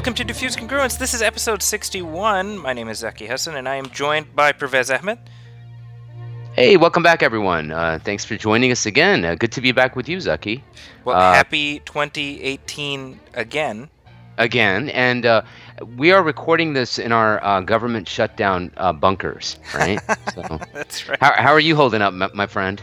Welcome to Diffuse Congruence. This is episode 61. My name is Zaki Hasan, and I am joined by Pervez Ahmed. Hey, welcome back, everyone. Uh, thanks for joining us again. Uh, good to be back with you, Zaki. Well, Uh, happy 2018 again. Again, and uh, we are recording this in our uh, government shutdown uh, bunkers, right? so, That's right. how, how are you holding up, my, my friend?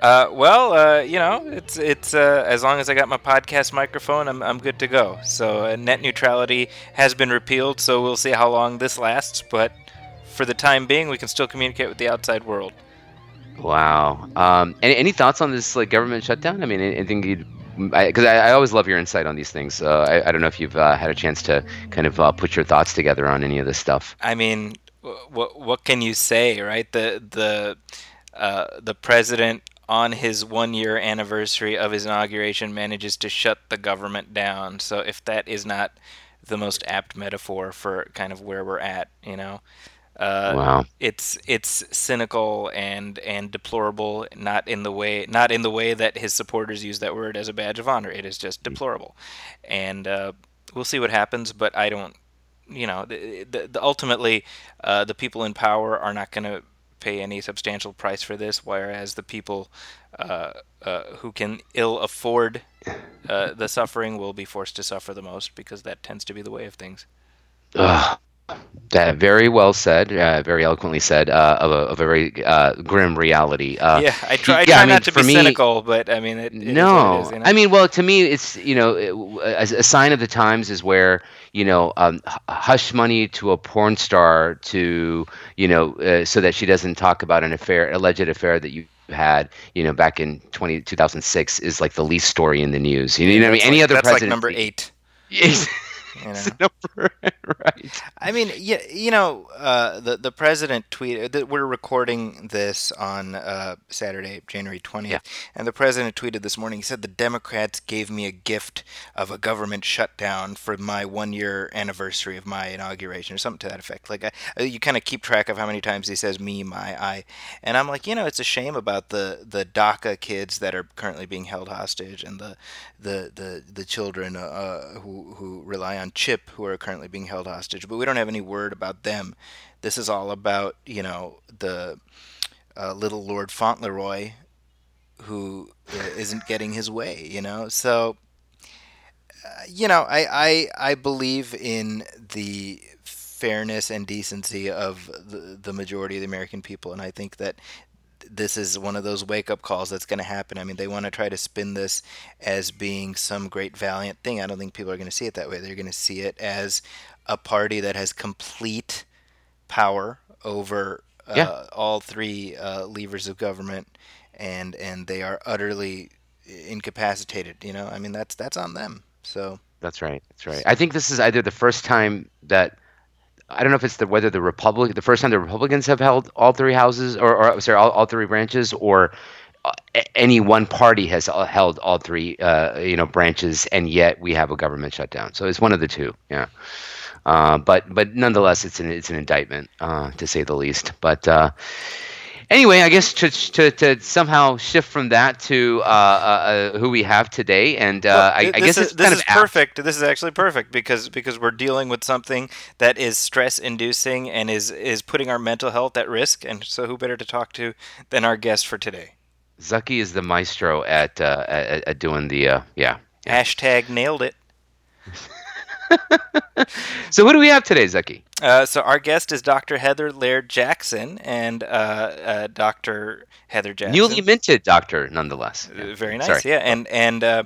Uh, well, uh, you know, it's it's uh, as long as I got my podcast microphone, I'm I'm good to go. So uh, net neutrality has been repealed, so we'll see how long this lasts. But for the time being, we can still communicate with the outside world. Wow. Um, any, any thoughts on this like government shutdown? I mean, anything you'd because I, I, always love your insight on these things. Uh, I, I don't know if you've uh, had a chance to kind of uh, put your thoughts together on any of this stuff. I mean, what what can you say, right? The the uh, the president on his one year anniversary of his inauguration manages to shut the government down. So if that is not the most apt metaphor for kind of where we're at, you know. Uh, wow. It's it's cynical and and deplorable, not in the way not in the way that his supporters use that word as a badge of honor. It is just deplorable, and uh, we'll see what happens. But I don't, you know, the, the, the ultimately uh, the people in power are not going to pay any substantial price for this, whereas the people uh, uh, who can ill afford uh, the suffering will be forced to suffer the most because that tends to be the way of things. Ugh. That very well said, uh, very eloquently said, uh, of, a, of a very uh, grim reality. Uh, yeah, I try, I yeah, I mean, not to be me- cynical, but I mean, it, it no, it is, you know? I mean, well, to me, it's you know, a, a sign of the times is where you know, um, hush money to a porn star to you know, uh, so that she doesn't talk about an affair, alleged affair that you had, you know, back in 20, 2006 is like the least story in the news. You know, what I mean, That's any like, other that's president. like number eight. You know? Right. I mean, yeah, you know, uh, the the president tweeted that we're recording this on uh, Saturday, January twentieth, Yeah. and the president tweeted this morning. He said the Democrats gave me a gift of a government shutdown for my one year anniversary of my inauguration, or something to that effect. Like, I, you kind of keep track of how many times he says me, my, I, and I'm like, you know, it's a shame about the the DACA kids that are currently being held hostage, and the the the the children uh, who who rely on CHIP who are currently being held hostage. But we don't have any word about them. This is all about you know the uh, little Lord Fauntleroy who uh, isn't getting his way. You know, so uh, you know I, I I believe in the fairness and decency of the, the majority of the American people, and I think that this is one of those wake up calls that's going to happen. I mean, they want to try to spin this as being some great valiant thing. I don't think people are going to see it that way. They're going to see it as a party that has complete power over uh, Yeah. all three uh, levers of government, and and they are utterly incapacitated. You know, I mean, that's that's on them. So That's right. That's right. I think this is either the first time that I don't know if it's the whether the Republic the first time the Republicans have held all three houses or, or sorry all, all three branches or uh, any one party has uh, held all three uh, you know branches and yet we have a government shutdown. So it's one of the two. Yeah. Uh, but but nonetheless, it's an it's an indictment uh, to say the least. But uh, anyway, I guess to, to, to somehow shift from that to uh, uh, uh, who we have today, and uh, Well, I, I guess is, it's this kind is of apt. perfect. This is actually perfect because because we're dealing with something that is stress inducing and is is putting our mental health at risk. And so, who better to talk to than our guest for today? Zaki is the maestro at uh, at, at doing the uh, yeah. Hashtag nailed it. So who do we have today, Zaki? Uh, so our guest is Dr. Heather Laird Jackson, and uh, uh, Dr. Heather Jackson. Newly minted doctor, nonetheless. Uh, Yeah. Very nice, Sorry. yeah, and and uh,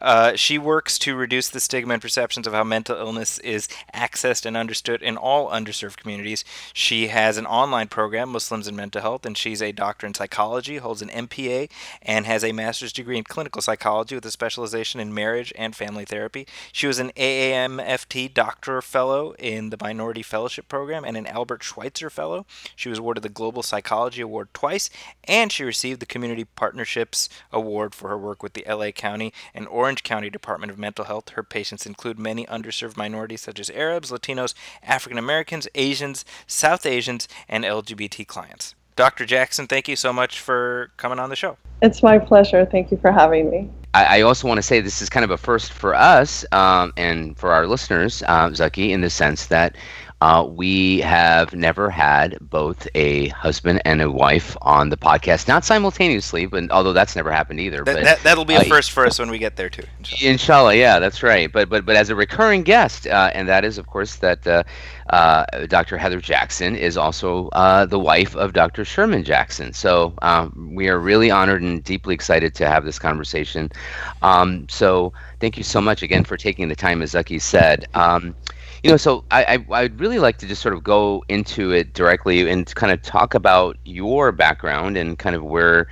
uh, she works to reduce the stigma and perceptions of how mental illness is accessed and understood in all underserved communities. She has an online program, Muslims and Mental Health, and she's a doctor in psychology, holds an MPA, and has a master's degree in clinical psychology with a specialization in marriage and family therapy. She was an AAMFT Doctor Fellow in the Minority Fellowship Program and an Albert Schweitzer Fellow. She was awarded the Global Psychology Award twice, and she received the Community Partnerships Award for her work with the LA County and Orange County Department of Mental Health. Her patients include many underserved minorities such as Arabs, Latinos, African Americans, Asians, South Asians, and LGBT clients. Dr. Jackson, thank you so much for coming on the show. It's my pleasure. Thank you for having me. I, I also want to say this is kind of a first for us um, and for our listeners, uh, Zaki, in the sense that uh, we have never had both a husband and a wife on the podcast, not simultaneously, but although that's never happened either. That, but that, that'll be a uh, first for us when we get there too. Inshallah. inshallah, yeah, that's right. But but but as a recurring guest, uh, and that is of course that uh, uh, Dr. Heather Jackson is also uh, the wife of Dr. Sherman Jackson. So um, we are really honored and deeply excited to have this conversation. Um, so thank you so much again for taking the time, as Zaki said. Um, you know, so I, I would really like to just sort of go into it directly and kind of talk about your background and kind of where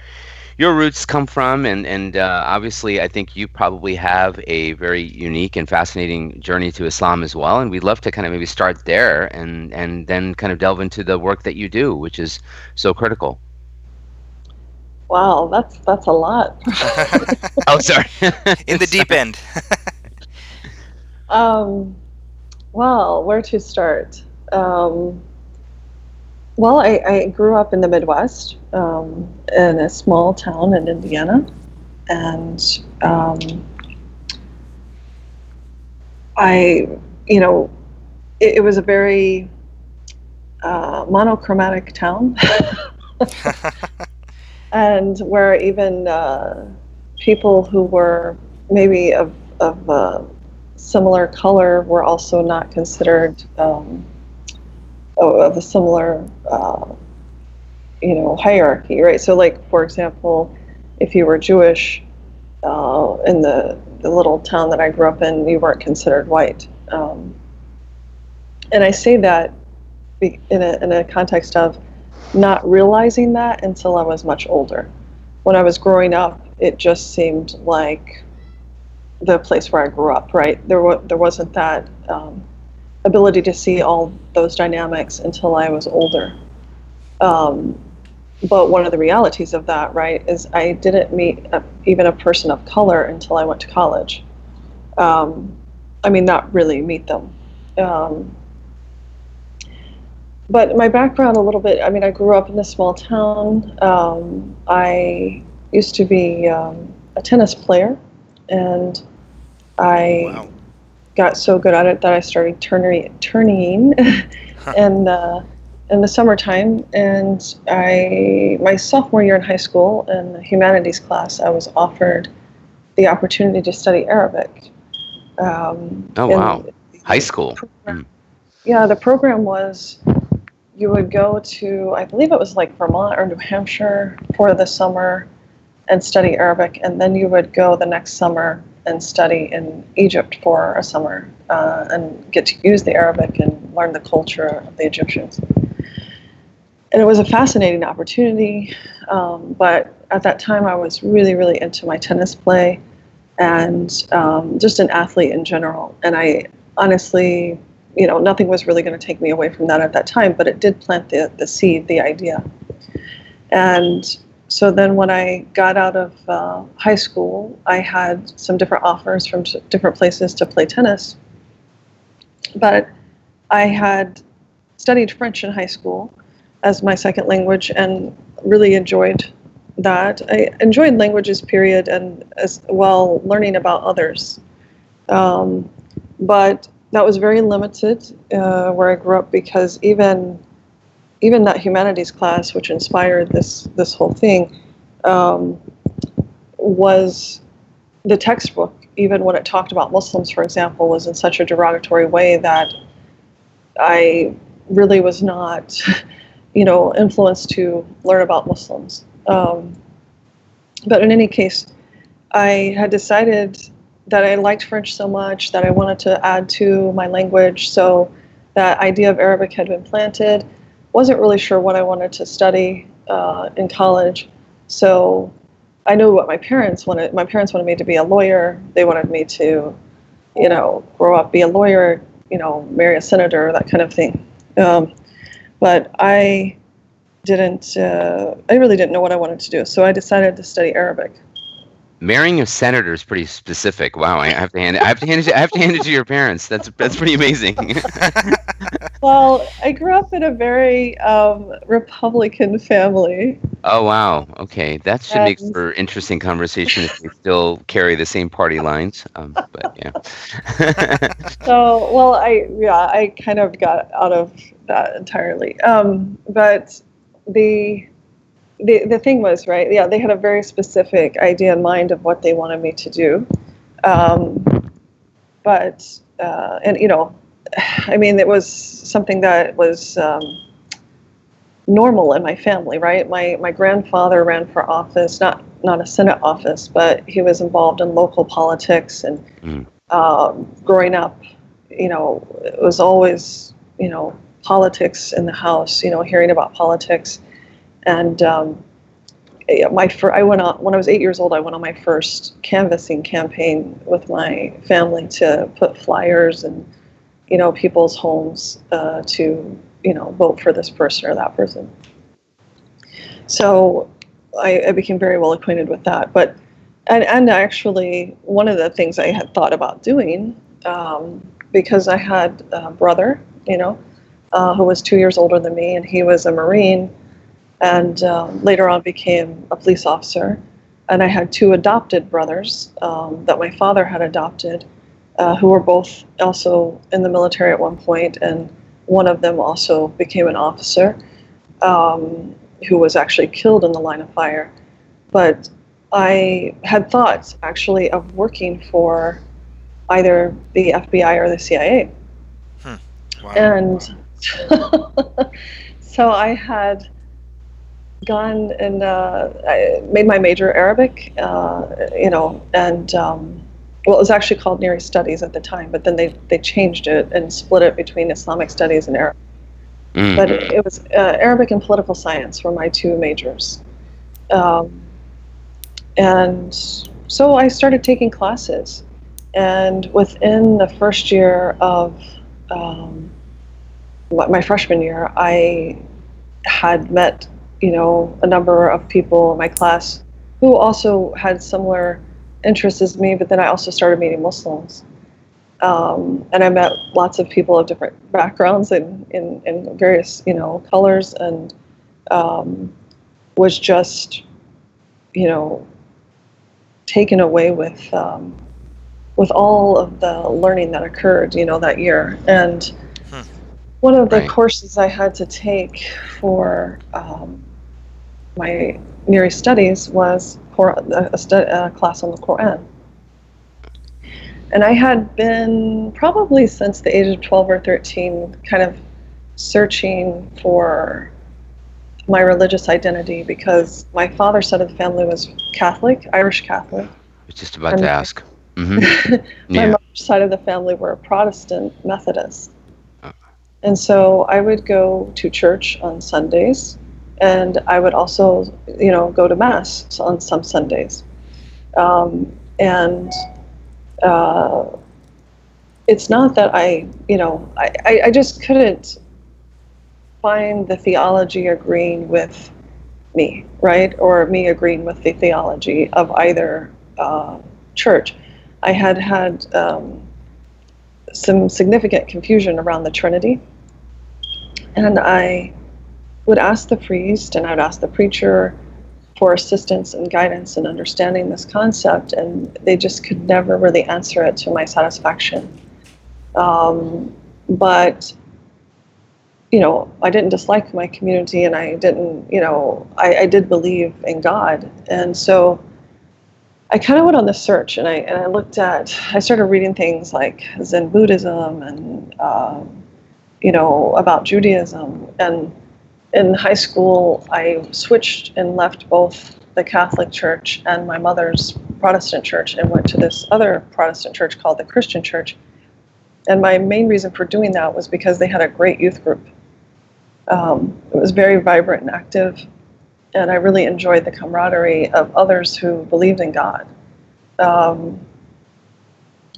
your roots come from, and and uh, obviously I think you probably have a very unique and fascinating journey to Islam as well, and we'd love to kind of maybe start there and and then kind of delve into the work that you do, which is so critical. Wow, that's that's a lot. oh, sorry. In the deep end. um, well, where to start? Um, well, I, I, grew up in the Midwest um, in a small town in Indiana, and um, I, you know, it, it was a very uh, monochromatic town, and where even uh, people who were maybe of, of uh, similar color were also not considered um, of a similar, uh, you know, hierarchy, right? So, like for example, if you were Jewish uh, in the the little town that I grew up in, you weren't considered white. Um, and I say that in a in a context of not realizing that until I was much older. When I was growing up, it just seemed like the place where I grew up, right? There, wa- there wasn't that um, ability to see all those dynamics until I was older. Um, but one of the realities of that, right, is I didn't meet a, even a person of color until I went to college. Um, I mean, not really meet them. Um, but my background a little bit, I mean, I grew up in a small town. Um, I used to be um, a tennis player and I wow. got so good at it that I started turning turning and uh, in the summertime. And I my sophomore year in high school in the humanities class, I was offered the opportunity to study Arabic. Um, oh wow! High school. Program, mm. Yeah, the program was you would go to I believe it was like Vermont or New Hampshire for the summer and study Arabic, and then you would go the next summer and study in Egypt for a summer uh, and get to use the Arabic and learn the culture of the Egyptians. And it was a fascinating opportunity, um, but at that time I was really, really into my tennis play and um, just an athlete in general. And I honestly, you know, nothing was really going to take me away from that at that time, but it did plant the, the seed, the idea. And so then when I got out of uh, high school, I had some different offers from different places to play tennis. But I had studied French in high school as my second language and really enjoyed that. I enjoyed languages, period, and as well learning about others. Um, but that was very limited uh, where I grew up because even even that humanities class, which inspired this this whole thing, um, was the textbook. Even when it talked about Muslims, for example, was in such a derogatory way that I really was not, you know, influenced to learn about Muslims. Um, but in any case, I had decided that I liked French so much that I wanted to add to my language. So that idea of Arabic had been planted wasn't really sure what I wanted to study uh, in college. So I knew what my parents wanted. My parents wanted me to be a lawyer. They wanted me to, you know, grow up, be a lawyer, you know, marry a senator, that kind of thing. Um, but I didn't, uh, I really didn't know what I wanted to do. So I decided to study Arabic. Marrying a senator is pretty specific. Wow, I have to hand it. I have to hand it. To, I have to hand it to your parents. That's that's pretty amazing. well, I grew up in a very um, Republican family. Oh wow. Okay, that should and, make for interesting conversation if we still carry the same party lines. Um, but yeah. so well, I yeah, I kind of got out of that entirely. Um, but the the the thing was right. Yeah, they had a very specific idea in mind of what they wanted me to do. Um, but uh, and you know, I mean, it was something that was um, normal in my family, right? My my grandfather ran for office, not not a Senate office, but he was involved in local politics and mm. um, growing up, you know, it was always you know politics in the house, you know, hearing about politics and um, my fir- I went on when I was eight years old. I went on my first canvassing campaign with my family to put flyers and you know people's homes uh, to you know vote for this person or that person. So I, I became very well acquainted with that. But and and actually one of the things I had thought about doing um, because I had a brother, you know, uh, who was two years older than me, and he was a Marine and um, later on became a police officer. And I had two adopted brothers um, that my father had adopted, uh, who were both also in the military at one point, and one of them also became an officer um, who was actually killed in the line of fire. But I had thoughts actually of working for either the FBI or the CIA. Hmm. Wow. And so I had gone and uh, I made my major Arabic, uh, you know, and um, well, it was actually called Near East Studies at the time, but then they, they changed it and split it between Islamic Studies and Arabic. Mm-hmm. But it, it was uh, Arabic and political science were my two majors. Um, and so I started taking classes. And within the first year of um, my freshman year, I had met you know, a number of people in my class who also had similar interests as me, but then I also started meeting Muslims. Um, and I met lots of people of different backgrounds and in, in, various, you know, colors and um, was just, you know, taken away with um, with all of the learning that occurred, you know, that year. And hmm. one of the right. courses I had to take for um, my Near East studies was a, stu- a class on the Quran. And I had been probably since the age of 12 or 13 kind of searching for my religious identity because my father's side of the family was Catholic, Irish Catholic. I was just about to ask. Mm-hmm. my yeah. mother's side of the family were Protestant Methodists. Oh. And so I would go to church on Sundays and I would also, you know, go to mass on some Sundays, um, and uh, it's not that I, you know, I, I just couldn't find the theology agreeing with me, right, or me agreeing with the theology of either uh, church. I had had um, some significant confusion around the Trinity, and I would ask the priest and I would ask the preacher for assistance and guidance in understanding this concept, and they just could never really answer it to my satisfaction. Um, but you know, I didn't dislike my community, and I didn't, you know, I, I did believe in God, and so I kind of went on the search, and I and I looked at, I started reading things like Zen Buddhism and, uh, you know, about Judaism, and in high school, I switched and left both the Catholic Church and my mother's Protestant church and went to this other Protestant church called the Christian Church. And my main reason for doing that was because they had a great youth group. Um, it was very vibrant and active, and I really enjoyed the camaraderie of others who believed in God. Um,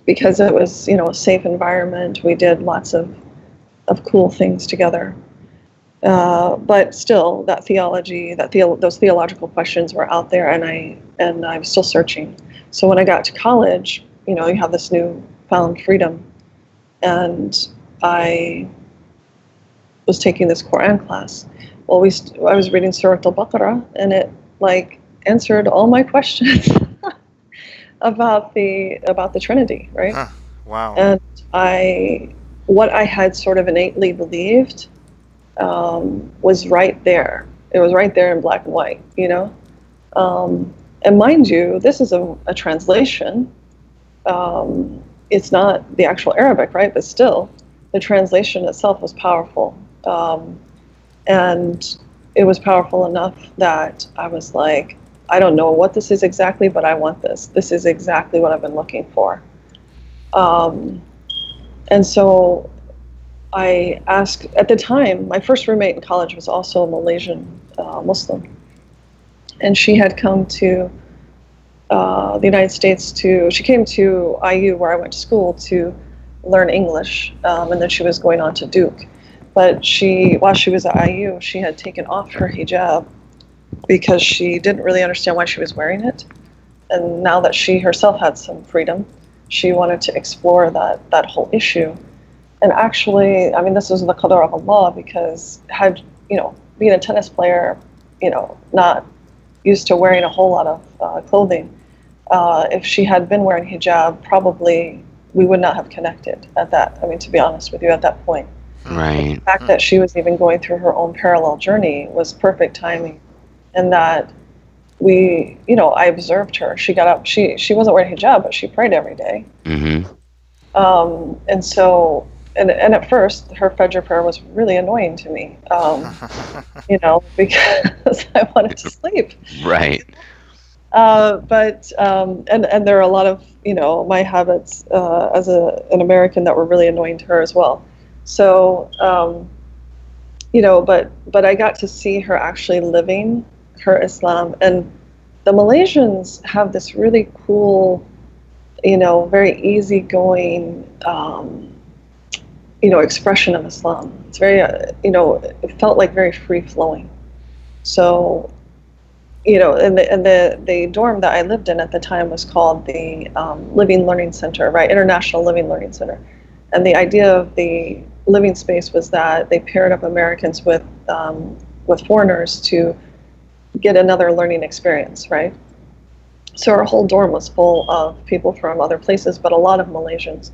because it was, you know, a safe environment. We did lots of, of cool things together. Uh, but still, that theology, that the, those theological questions were out there, and I and I was still searching. So when I got to college, you know, you have this new found freedom, and I was taking this Quran class. Well, we st- I was reading Surah Al-Baqarah, and it like answered all my questions about the about the Trinity, right? Huh. Wow. And I, what I had sort of innately believed, um, was right there. It was right there in black and white, you know. Um, and mind you, this is a, a translation. Um, it's not the actual Arabic, right? But still, the translation itself was powerful. Um, and it was powerful enough that I was like, I don't know what this is exactly, but I want this. This is exactly what I've been looking for. Um, and so I asked, at the time, my first roommate in college was also a Malaysian uh, Muslim. And she had come to uh, the United States to, she came to IU where I went to school to learn English, um, and then she was going on to Duke. But she, while she was at IU, she had taken off her hijab because she didn't really understand why she was wearing it. And now that she herself had some freedom, she wanted to explore that, that whole issue. And actually, I mean, this was the qadar of Allah because had, you know, being a tennis player, you know, not used to wearing a whole lot of uh, clothing, uh, if she had been wearing hijab, probably we would not have connected at that. I mean, to be honest with you, at that point. Right. The fact that she was even going through her own parallel journey was perfect timing, and that we, you know, I observed her. She got up. She she wasn't wearing hijab, but she prayed every day. Mm-hmm. Um, and so, and and at first, her Fajr prayer was really annoying to me. Um, you know, because I wanted to sleep. Right. Uh, but um, and and there are a lot of you know my habits uh, as a an American that were really annoying to her as well. So um, you know, but but I got to see her actually living her Islam, and the Malaysians have this really cool, you know, very easygoing. Um, you know, expression of Islam. It's very, uh, you know, it felt like very free flowing. So you know, and the, and the, the dorm that I lived in at the time was called the um, Living Learning Center, right? International Living Learning Center. And the idea of the living space was that they paired up Americans with, um, with foreigners to get another learning experience, right? So our whole dorm was full of people from other places, but a lot of Malaysians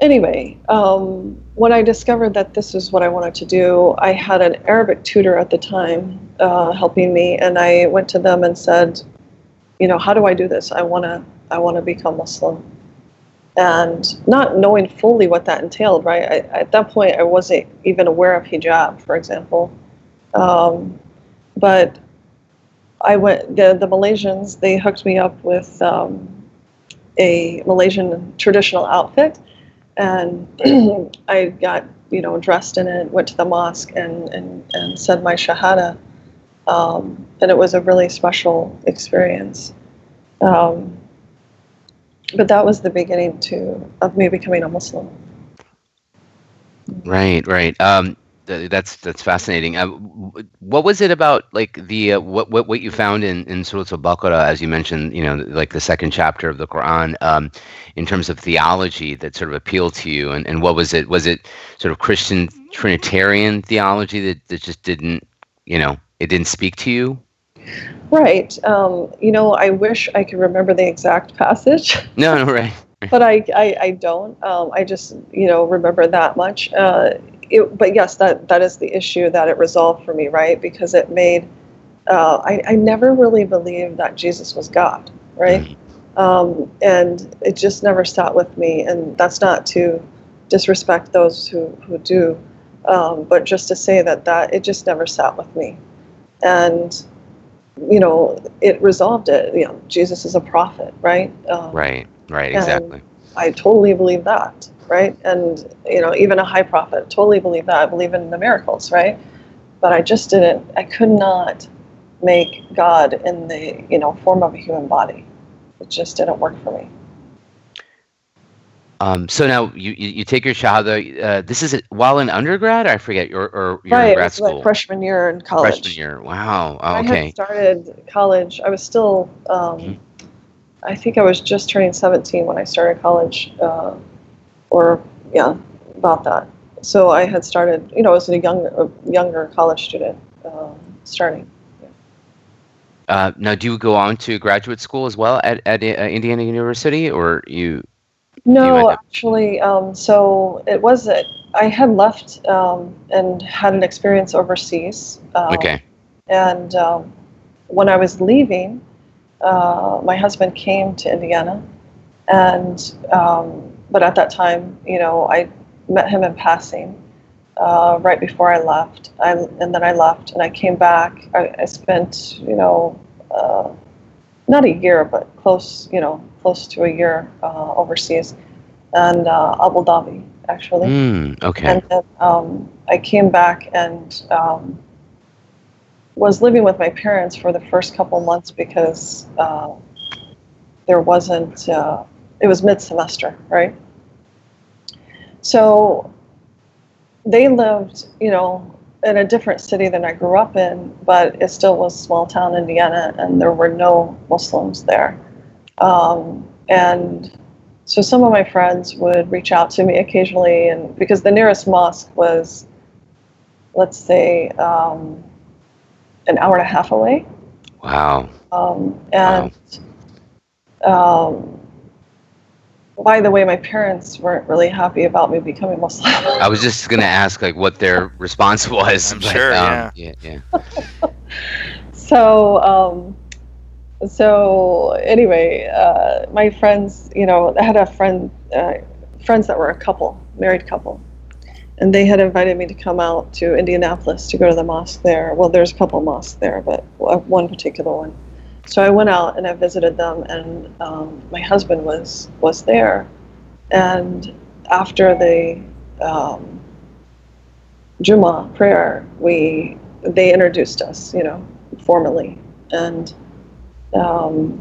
anyway, um, when I discovered that this is what I wanted to do, I had an Arabic tutor at the time uh, helping me, and I went to them and said, you know, how do I do this? I want to, I want to become Muslim, and not knowing fully what that entailed. Right, I, at that point, I wasn't even aware of hijab, for example, um, but I went. The the Malaysians they hooked me up with. Um, a Malaysian traditional outfit, and I got you know dressed in it, went to the mosque, and and, and said my shahada, um, and it was a really special experience. Um, but that was the beginning to of me becoming a Muslim. Right, right. Um, that's that's fascinating. Uh, what was it about like the uh, what what what you found in in Surah Al-Baqarah, as you mentioned, you know, like the second chapter of the Quran, um, in terms of theology that sort of appealed to you, and, and what was it? Was it sort of Christian Trinitarian theology that that just didn't, you know, it didn't speak to you? Right. Um, you know, I wish I could remember the exact passage. No, no, right. but I, I, I don't. Um, I just, you know, remember that much. Uh, it, but yes, that, that is the issue that it resolved for me, right? Because it made, uh, I, I never really believed that Jesus was God, right? Mm-hmm. Um, and it just never sat with me. And that's not to disrespect those who, who do, um, but just to say that, that it just never sat with me. And, you know, it resolved it. You know, Jesus is a prophet, right? Um, Right, right, And- exactly. I totally believe that, right? And you know, even a high prophet, totally believe that. I believe in the miracles, right? But I just didn't. I could not make God in the you know form of a human body. It just didn't work for me. Um, so now you, you, you take your shahada. Uh, this is while in undergrad. I forget your or your right, grad was like freshman year in college. freshman year. Wow. Oh, I okay. had started college. I was still um, Mhm. I think I was just turning 17 when I started college, uh, or yeah, about that. So I had started, you know, as a younger, a younger college student uh, starting. Uh, now, do you go on to graduate school as well at, at uh, Indiana University, or you? No, You had- actually, um, so it was that I had left um, and had an experience overseas. Um, Okay. And um, when I was leaving, uh, my husband came to Indiana, and um, but at that time, you know, I met him in passing uh, right before I left, I, and then I left, and I came back. I, I spent, you know, uh, not a year, but close, you know, close to a year uh, overseas, and uh, Abu Dhabi actually. Mm, okay. And then um, I came back and um, was living with my parents for the first couple months because uh, there wasn't, uh, it was mid semester, right? So they lived, you know, in a different city than I grew up in, but it still was small town Indiana, and there were no Muslims there. Um, and so some of my friends would reach out to me occasionally, and because the nearest mosque was, let's say, um, an hour and a half away, wow. um, and um, by the way, my parents weren't really happy about me becoming Muslim. I was just gonna ask like what their response was. I'm sure, yeah. Yeah. Yeah. so um, so anyway, uh, my friends, you know, I had a friend, uh, friends that were a couple, married couple, and they had invited me to come out to Indianapolis to go to the mosque there. Well, there's a couple mosques there, but one particular one. So I went out and I visited them, and um, my husband was was there, and after the um, Juma prayer, we they introduced us, you know, formally, and um,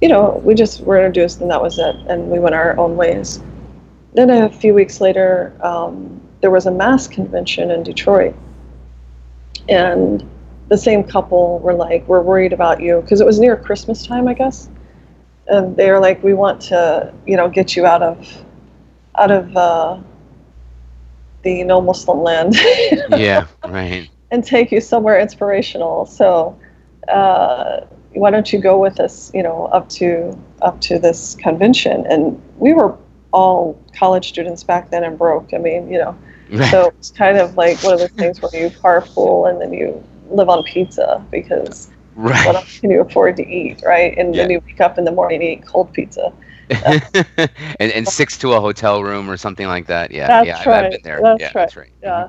you know, we just were introduced, and that was it, and we went our own ways. Then a few weeks later, um, there was a mass convention in Detroit, and the same couple were like, "We're worried about you," because it was near Christmas time, I guess, and they were like, "We want to, you know, get you out of, out of uh, the no Muslim land." Yeah. Right. and take you somewhere inspirational. So uh, why don't you go with us? You know, up to up to this convention, and we were all college students back then and broke. I mean, you know, so it's kind of like one of those things where you carpool and then you live on pizza because what else can you afford to eat, right? And then you wake up in the morning and eat cold pizza. and and six to a hotel room or something like that. Yeah. That's yeah. I've- I've been there. That's yeah. right. That's right. Yeah.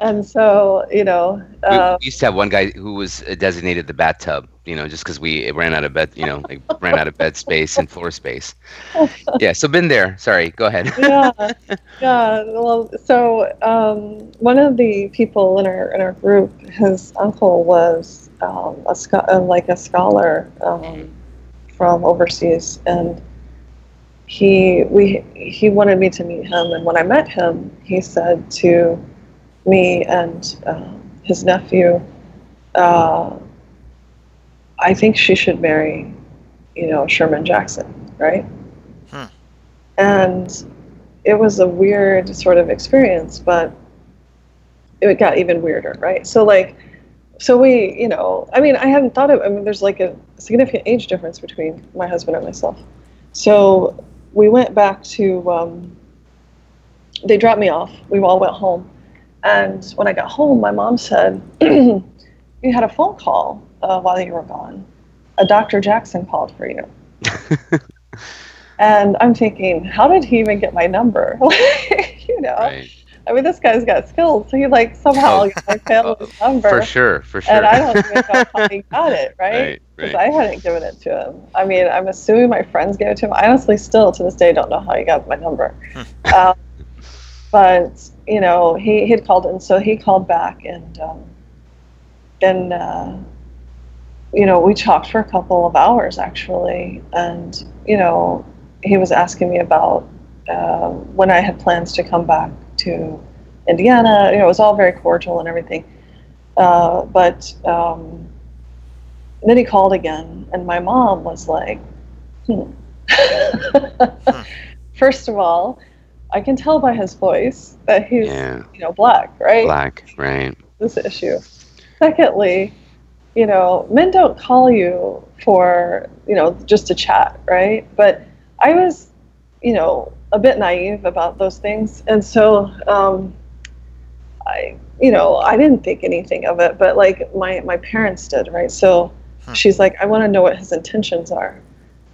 And so, you know, We, uh, we used to have one guy who was uh, designated the bathtub, you know, just because we ran out of bed, you know, like ran out of bed space and floor space. Yeah, so been there. Sorry, go ahead. yeah, yeah. Well, so um, one of the people in our in our group, his uncle was um, a uh, like a scholar um, from overseas, and he we he wanted me to meet him. And when I met him, he said to me and uh, his nephew, uh, "I think she should marry, you know, Sherman Jackson, right?" Hmm. And it was a weird sort of experience, but it got even weirder, right? So like, so we, you know, I mean, I hadn't thought of. I mean, there's like a significant age difference between my husband and myself. So we went back to. Um, they dropped me off. We all went home, and when I got home, my mom said, "You had a phone call uh, while you were gone. A Dr. Jackson called for you." And I'm thinking, how did he even get my number? you know, Right. I mean, this guy's got skills. So he like somehow got my family's number, For sure, for sure. and I don't even know how he got it, right? Right, Because right. I hadn't given it to him. I mean, I'm assuming my friends gave it to him. I honestly still to this day don't know how he got my number. um, but you know, he he'd called, and so he called back, and um, then uh, you know we talked for a couple of hours actually, and you know he was asking me about uh, when I had plans to come back to Indiana. You know, it was all very cordial and everything. Uh, but um, then he called again, and my mom was like, Hmm. First of all, I can tell by his voice that he's, Yeah. you know, black, right? Black, right? This issue. Secondly, you know, men don't call you for, you know, just to chat, right? But I was, you know, a bit naive about those things, and so um, I, you know, I didn't think anything of it, but like my my parents did, right? So Hmm. she's like, I want to know what his intentions are.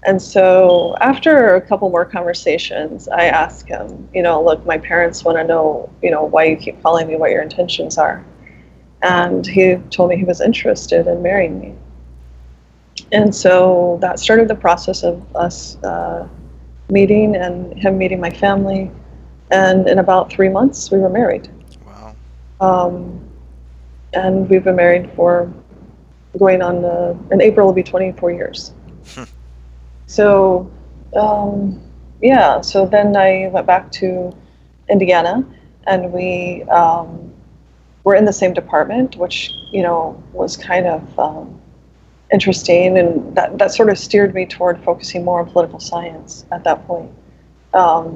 And so after a couple more conversations, I asked him, you know, look, my parents want to know, you know, why you keep calling me, what your intentions are. And he told me he was interested in marrying me. And so that started the process of us uh, meeting and him meeting my family. And in about three months, we were married. Wow. Um, and we've been married for going on uh, in April will be 24 years. Hmm. so, um, yeah. So then I went back to Indiana, and we um, were in the same department, which you know was kind of um, interesting, and that that sort of steered me toward focusing more on political science at that point. Um,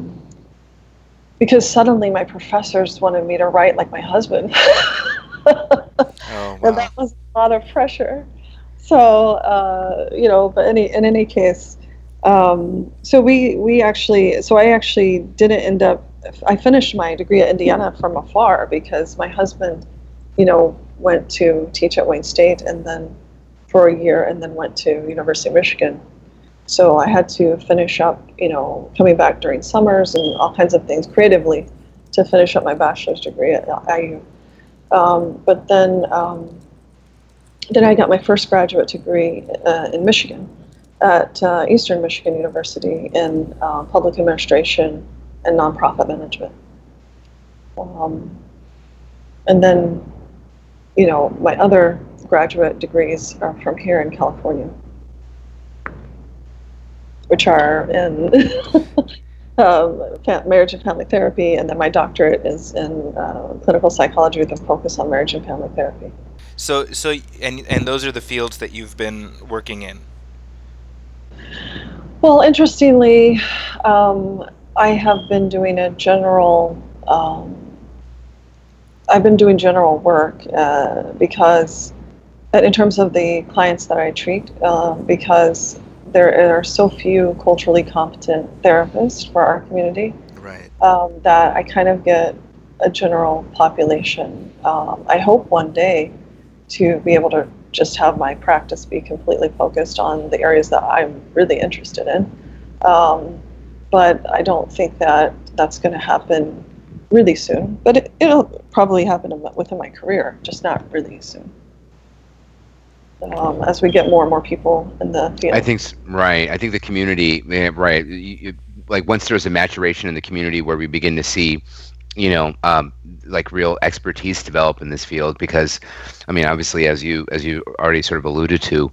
because suddenly my professors wanted me to write like my husband. Oh and that was a lot of pressure. So uh, you know, but any in any case, um, so we we actually so I actually didn't end up. I finished my degree at Indiana from afar because my husband, you know, went to teach at Wayne State and then for a year and then went to University of Michigan. So I had to finish up, you know, coming back during summers and all kinds of things creatively to finish up my bachelor's degree at IU. Um, but then, um, then I got my first graduate degree uh, in Michigan at uh, Eastern Michigan University in uh, public administration and nonprofit management. Um, and then, you know, my other graduate degrees are from here in California, which are in um, marriage and family therapy, and then my doctorate is in uh, clinical psychology with a focus on marriage and family therapy. So so and and those are the fields that you've been working in. Well, interestingly, um, I have been doing a general. Um, I've been doing general work uh, because, uh, in terms of the clients that I treat, uh, because there are so few culturally competent therapists for our community Right. um, that I kind of get a general population. Um, I hope one day to be able to just have my practice be completely focused on the areas that I'm really interested in. Um, but I don't think that that's going to happen really soon. But it, it'll probably happen within my career, just not really soon. Um, as we get more and more people in the field. I think right. I think the community, right. You, like once there's a maturation in the community where we begin to see, you know, um, like real expertise develop in this field. Because, I mean, obviously, as you as you already sort of alluded to,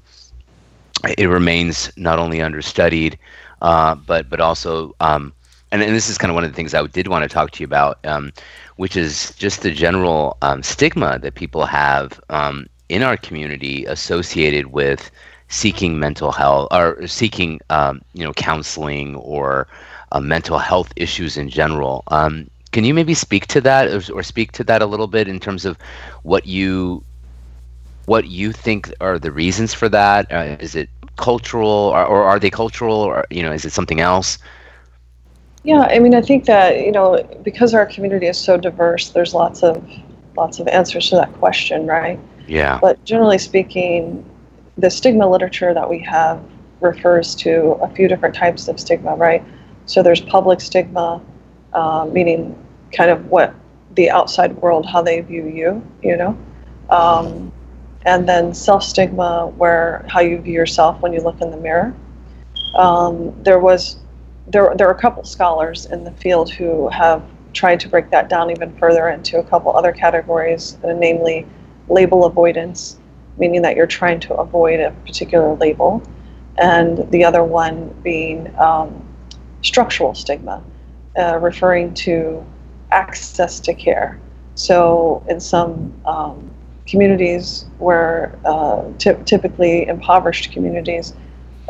it remains not only understudied, uh, but but also, um, and, and this is kind of one of the things I did want to talk to you about, um, which is just the general um, stigma that people have um, in our community associated with seeking mental health or seeking um, you know counseling or uh, mental health issues in general. Um, can you maybe speak to that or, or speak to that a little bit in terms of what you what you think are the reasons for that? Uh, is it cultural or, or are they cultural or you know is it something else? Yeah, I mean, I think that you know because our community is so diverse, there's lots of lots of answers to that question, right? Yeah. But generally speaking, the stigma literature that we have refers to a few different types of stigma, right? So there's public stigma, uh, meaning kind of what the outside world, how they view you, you know, um, and then self stigma, where how you view yourself when you look in the mirror. Um, there was there there are a couple scholars in the field who have tried to break that down even further into a couple other categories, uh, namely label avoidance, meaning that you're trying to avoid a particular label, and the other one being um, structural stigma, uh, referring to access to care. So, in some um, communities where uh, ty- typically impoverished communities,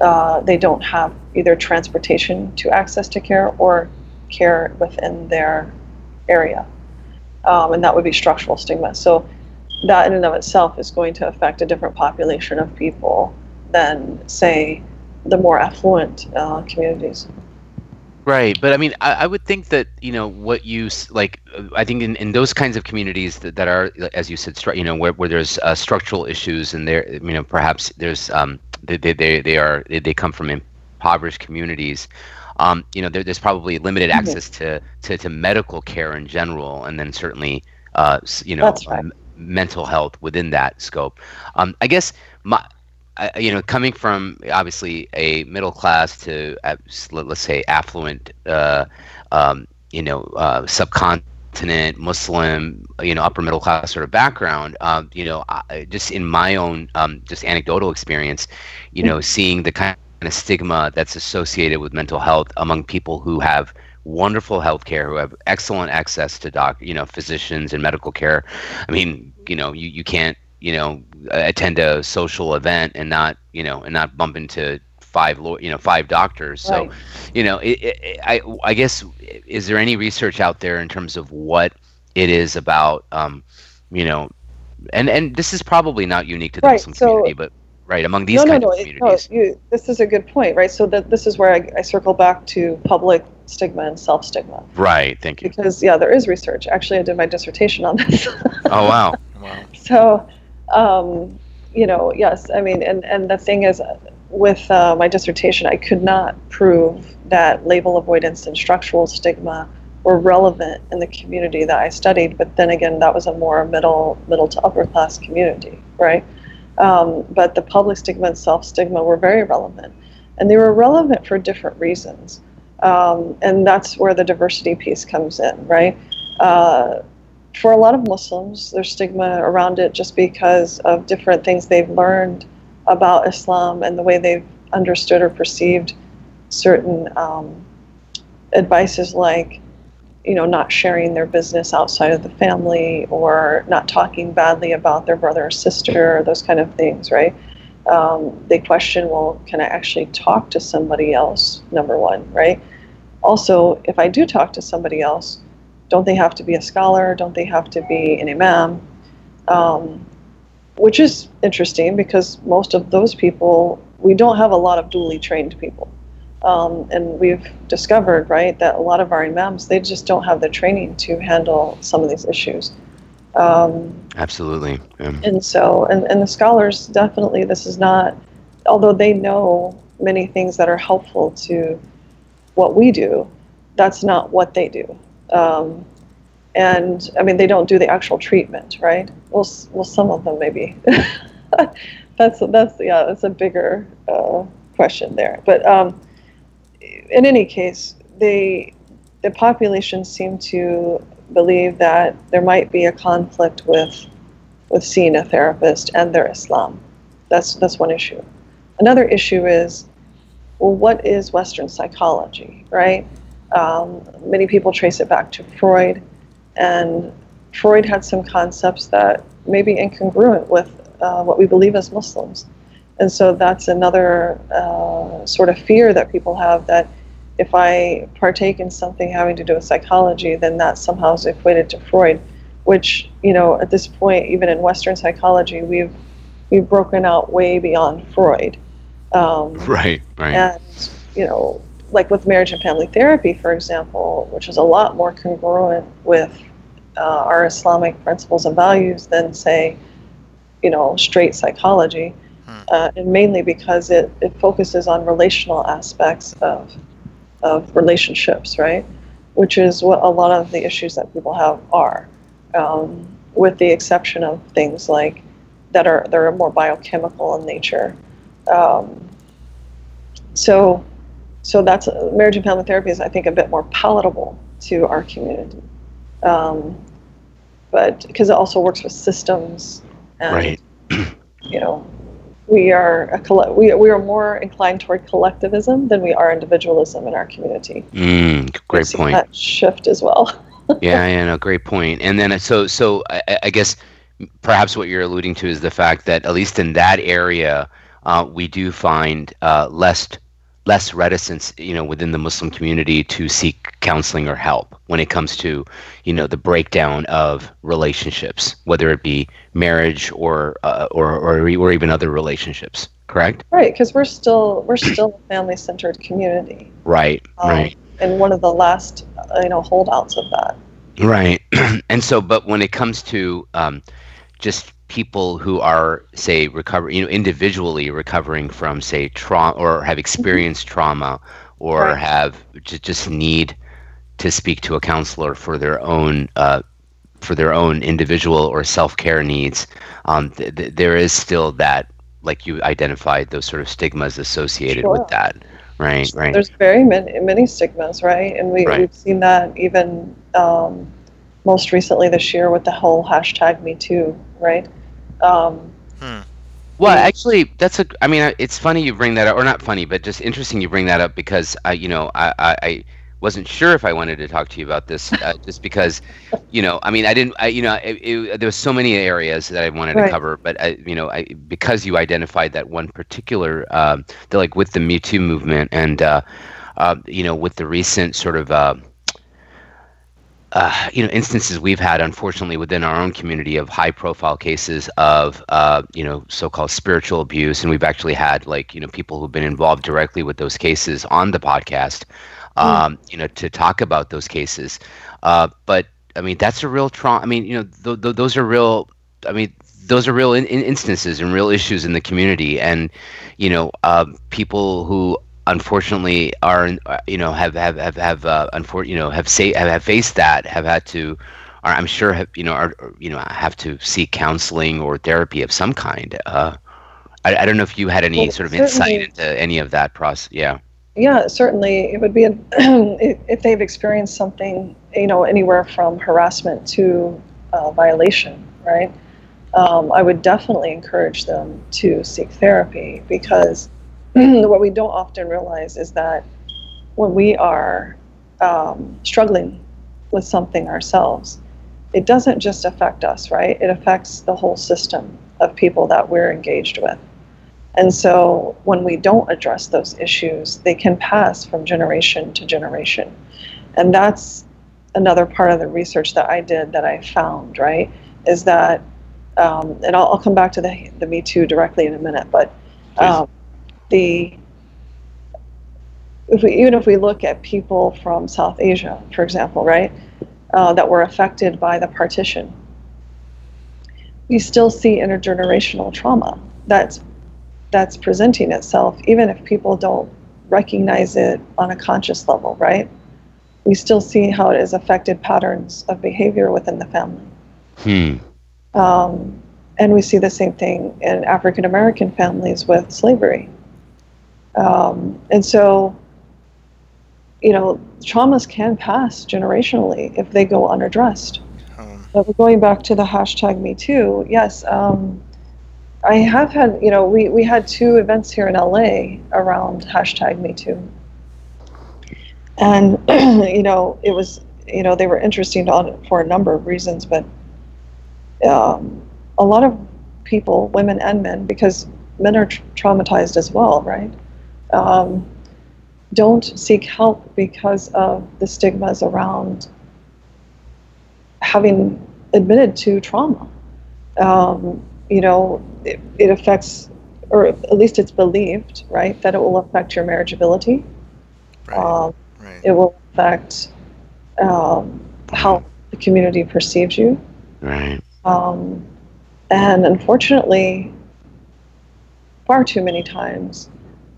uh, they don't have either transportation to access to care or care within their area. Um, and that would be structural stigma. So that in and of itself is going to affect a different population of people than, say, the more affluent uh, communities. Right, but I mean, I, I, would think that you know what you like. I think in, in those kinds of communities that, that are, as you said, stru- you know, where, where there's uh, structural issues and there, you know, perhaps there's um, they, they, they are they, they come from impoverished communities. Um, you know, there, there's probably limited mm-hmm. access to, to, to medical care in general, and then certainly, uh, you know, right. m- mental health within that scope. Um, I guess my you know, coming from obviously a middle class to uh, let's say affluent, uh, um, you know, uh, subcontinent Muslim, you know, upper middle class sort of background, um, you know, I, just in my own um, just anecdotal experience, you know, seeing the kind of stigma that's associated with mental health among people who have wonderful health care, who have excellent access to doc, you know, physicians and medical care. I mean, you know, you, you can't you know attend a social event and not you know and not bump into five you know five doctors. So right. you know it, it, i i guess is there any research out there in terms of what it is about um you know and and this is probably not unique to the right, muslim so, community but right among these no, kind no, no, of communities it, no, you, this is a good point right? So that this is where I, I circle back to public stigma and self stigma right thank you. Because yeah there is research. Actually i did my dissertation on this. Oh wow wow. So um, you know, yes, I mean, and, and the thing is, with uh, my dissertation, I could not prove that label avoidance and structural stigma were relevant in the community that I studied. But then again, that was a more middle middle to upper class community, right? Um, but the public stigma and self stigma were very relevant, and they were relevant for different reasons. Um, and that's where the diversity piece comes in, right? Uh, for a lot of Muslims, there's stigma around it just because of different things they've learned about Islam and the way they've understood or perceived certain um, advices like, you know, not sharing their business outside of the family or not talking badly about their brother or sister, or those kind of things, right? Um, they question, well, can I actually talk to somebody else? Number one, right? Also, if I do talk to somebody else, don't they have to be a scholar? Don't they have to be an imam? Um, which is interesting because most of those people, we don't have a lot of duly trained people. Um, and we've discovered, right, that a lot of our imams, they just don't have the training to handle some of these issues. Um, Absolutely. Yeah. And so, and, and the scholars definitely, this is not, although they know many things that are helpful to what we do, that's not what they do. Um, and I mean, they don't do the actual treatment, right? Well, well, some of them maybe. that's that's yeah, that's a bigger uh, question there. But um, in any case, they the population seem to believe that there might be a conflict with with seeing a therapist and their Islam. That's that's one issue. Another issue is, well, what is Western psychology, right? Um, many people trace it back to Freud, and Freud had some concepts that may be incongruent with uh, what we believe as Muslims. And so that's another uh, sort of fear that people have that if I partake in something having to do with psychology, then that somehow is equated to Freud, which, you know, at this point, even in Western psychology, we've, we've broken out way beyond Freud. Um, right, right. And, you know, like with marriage and family therapy, for example, which is a lot more congruent with uh, our Islamic principles and values than, say, you know, straight psychology, hmm. uh, and mainly because it, it focuses on relational aspects of of relationships, right? Which is what a lot of the issues that people have are, um, with the exception of things like that are that are more biochemical in nature. Um, so so that's uh, marriage and family therapy is I think a bit more palatable to our community, um, but because it also works with systems and right. you know we are a coll- we, we are more inclined toward collectivism than we are individualism in our community. Mm, great point. That shift as well. yeah, yeah, no, great point. And then so so I, I guess perhaps what you're alluding to is the fact that at least in that area uh, we do find uh, less less reticence, you know, within the Muslim community to seek counseling or help when it comes to, you know, the breakdown of relationships, whether it be marriage or uh, or, or or even other relationships. Correct. Right, because we're still we're still a family-centered community. Right. Um, right. And one of the last, uh, you know, holdouts of that. Right. and so, but when it comes to um, just people who are say recover you know individually recovering from say trauma or have experienced trauma or right. have just, just need to speak to a counselor for their own uh, for their own individual or self-care needs um, th- th- there is still that like you identified those sort of stigmas associated sure. with that right right there's very many many stigmas right and we, right. we've seen that even um, most recently this year with the whole hashtag me too right um, hmm. Well, actually, that's a. I mean, it's funny you bring that up, or not funny, but just interesting you bring that up because I, you know, I, I, I wasn't sure if I wanted to talk to you about this, uh, just because, you know, I mean, I didn't, I, you know, it, it, there was so many areas that I wanted right. to cover, but I, you know, I, because you identified that one particular, um, the, like with the Me Too movement and, uh, uh, you know, with the recent sort of. Uh, you know instances we've had unfortunately within our own community of high profile cases of uh, you know so-called spiritual abuse and we've actually had like you know people who've been involved directly with those cases on the podcast hmm. um, mm. you know to talk about those cases uh, but i mean that's a real trauma i mean you know th- th- those are real i mean those are real in- instances and real issues in the community and you know uh, people who unfortunately are you know have have have have uh, unfor- you know have say have, have faced that have had to are, I'm sure have you know are you know have to seek counseling or therapy of some kind. Uh, I, I don't know if you had any well, sort of insight into any of that process. Yeah. Yeah, certainly it would be a, if they've experienced something, you know, anywhere from harassment to uh, violation, right? Um, I would definitely encourage them to seek therapy because what we don't often realize is that when we are um, struggling with something ourselves, it doesn't just affect us, right? It affects the whole system of people that we're engaged with. And so when we don't address those issues, they can pass from generation to generation. And that's another part of the research that I did that I found, right? Is that, um, and I'll, I'll, come back to the, the Me Too directly in a minute, but um, the if we, even if we look at people from South Asia, for example, right, uh, that were affected by the partition, we still see intergenerational trauma that's that's presenting itself, even if people don't recognize it on a conscious level, right? We still see how it has affected patterns of behavior within the family. Hmm. Um, and we see the same thing in African American families with slavery. Um, and so, you know, traumas can pass generationally if they go unaddressed. Um. But going back to the hashtag Me Too, yes, um, I have had, you know, we, we had two events here in LA around hashtag Me Too. And, you know, it was, you know, they were interesting for a number of reasons, but um, a lot of people, women and men, because men are tra- traumatized as well, right? Um, don't seek help because of the stigmas around having admitted to trauma. Um, you know, it, it, affects, or at least it's believed, right, that it will affect your marriageability. Right. Um, right. It will affect um, how the community perceives you. Right. Um, and unfortunately, far too many times,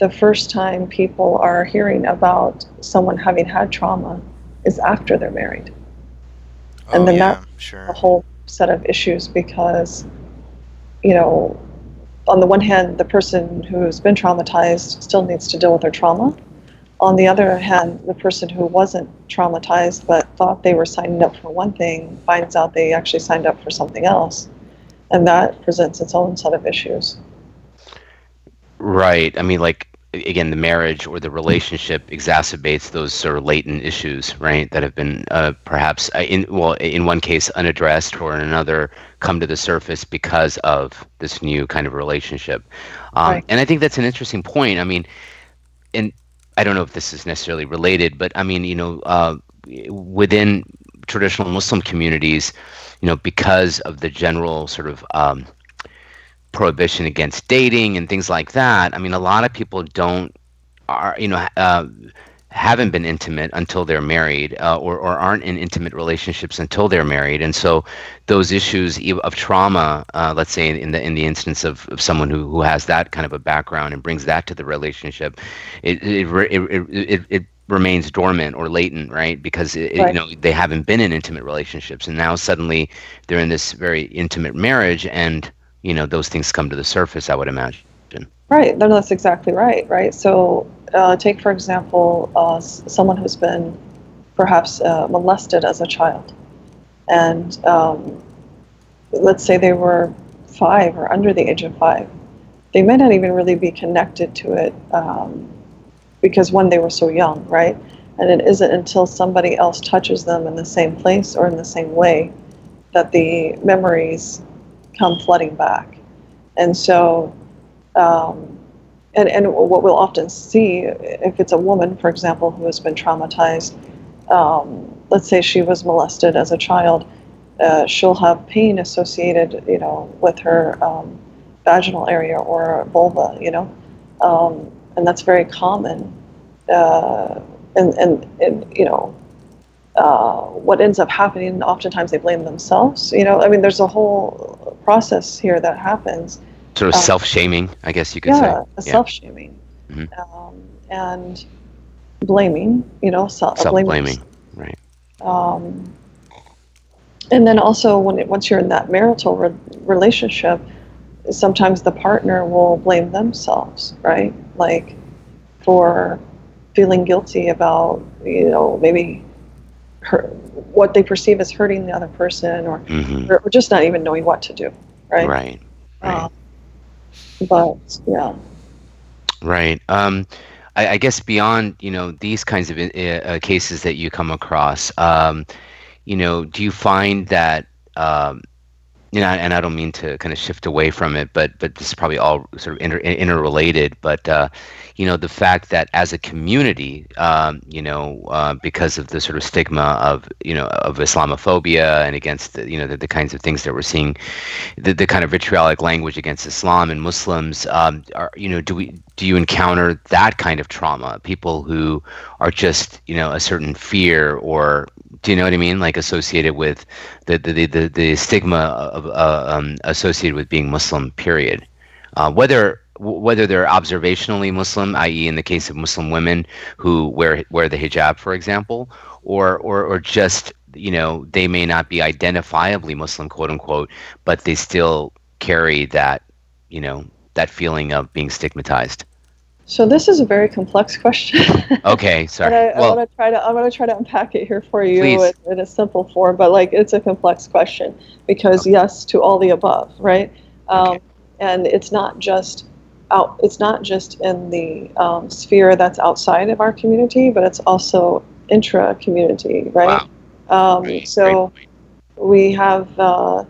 the first time people are hearing about someone having had trauma is after they're married. Oh, and then yeah, that's sure. a whole set of issues because, you know, on the one hand, the person who's been traumatized still needs to deal with their trauma. On the other hand, the person who wasn't traumatized but thought they were signing up for one thing finds out they actually signed up for something else. And that presents its own set of issues. Right. I mean, like, again the marriage or the relationship exacerbates those sort of latent issues right that have been uh, perhaps uh, in well in one case unaddressed or in another come to the surface because of this new kind of relationship um, right. and i think that's an interesting point i mean and i don't know if this is necessarily related but i mean you know uh, within traditional muslim communities you know because of the general sort of um, prohibition against dating and things like that. I mean, a lot of people don't are you know uh, haven't been intimate until they're married uh, or, or aren't in intimate relationships until they're married and so those issues of trauma uh, let's say in the in the instance of, of someone who, who has that kind of a background and brings that to the relationship it it, it, it, it remains dormant or latent right because it, right. you know they haven't been in intimate relationships and now suddenly they're in this very intimate marriage and you know those things come to the surface i would imagine. Right no, that's exactly right right? So uh, take for example uh, someone who's been perhaps uh, molested as a child. And um, let's say they were five or under the age of five they may not even really be connected to it um, because when they were so young right? And it isn't until somebody else touches them in the same place or in the same way that the memories come flooding back. And so, um, and, and what we'll often see, if it's a woman, for example, who has been traumatized, um, let's say she was molested as a child, uh, she'll have pain associated, you know, with her um, vaginal area or vulva, you know, um, and that's very common. Uh, and, and, and, you know, uh, what ends up happening, oftentimes they blame themselves. You know, I mean, there's a whole process here that happens. Sort of um, self-shaming, I guess you could yeah, say. Yeah, self-shaming, mm-hmm. um, and blaming. You know, self- self-blaming, right? Um, and then also, when it, once you're in that marital re- relationship, sometimes the partner will blame themselves, right? Like for feeling guilty about, you know, maybe hurt, what they perceive as hurting the other person or, mm-hmm. or, just not even knowing what to do right right, right. Um, but yeah right um, I, I, guess beyond you know these kinds of uh, cases that you come across um, you know do you find that um, you know, and I don't mean to kind of shift away from it, but but this is probably all sort of inter, interrelated. But uh, you know, the fact that as a community, um, you know, uh, because of the sort of stigma of you know of Islamophobia and against the, you know the, the kinds of things that we're seeing, the, the kind of vitriolic language against Islam and Muslims, um, are you know, do we do you encounter that kind of trauma? People who are just you know a certain fear or do you know what I mean? Like associated with the the the, the stigma of uh, um, associated with being Muslim. Period. Uh, whether whether they're observationally Muslim, i.e., in the case of Muslim women who wear wear the hijab, for example, or or or just you know they may not be identifiably Muslim, quote unquote, but they still carry that you know that feeling of being stigmatized. So this is a very complex question. okay, sorry. I, well, I want to try to I'm going to try to unpack it here for you in, in, a simple form, but like it's a complex question because okay. yes to all the above, right? Um, okay. And it's not just out. It's not just in the um, sphere that's outside of our community, but it's also intra community, right? Wow. Um, right. So we have, uh,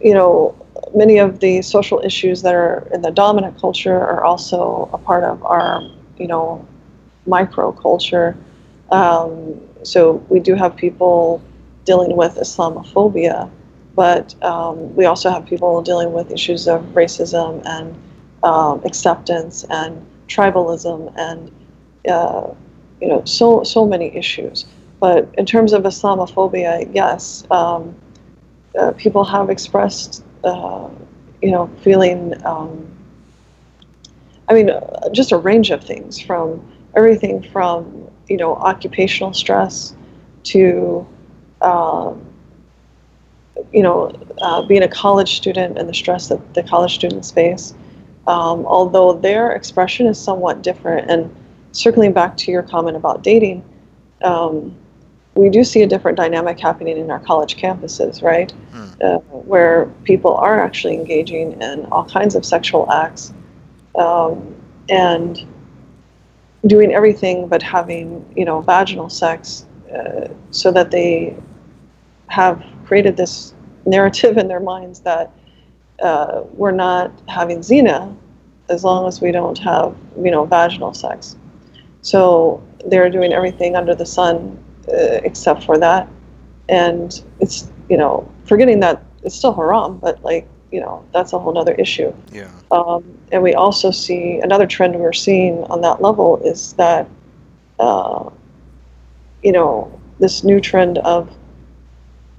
you know many of the social issues that are in the dominant culture are also a part of our, you know, micro culture. Um, so we do have people dealing with Islamophobia, but um, we also have people dealing with issues of racism and um, acceptance and tribalism and uh, you know so so many issues. But in terms of Islamophobia, yes, um, uh, people have expressed uh, you know, feeling, um, I mean, uh, just a range of things from everything from, you know, occupational stress to, um, you know, uh, being a college student and the stress that the college students face. Um, although their expression is somewhat different. And circling back to your comment about dating, um, we do see a different dynamic happening in our college campuses, right? Hmm. Uh, where people are actually engaging in all kinds of sexual acts. Um, and doing everything but having you know vaginal sex, uh, so that they have created this narrative in their minds that uh, we're not having zina as long as we don't have you know vaginal sex. So they're doing everything under the sun uh, except for that, and it's you know forgetting that it's still haram, but like you know that's a whole other issue. Yeah. Um, and we also see another trend we're seeing on that level is that uh, you know this new trend of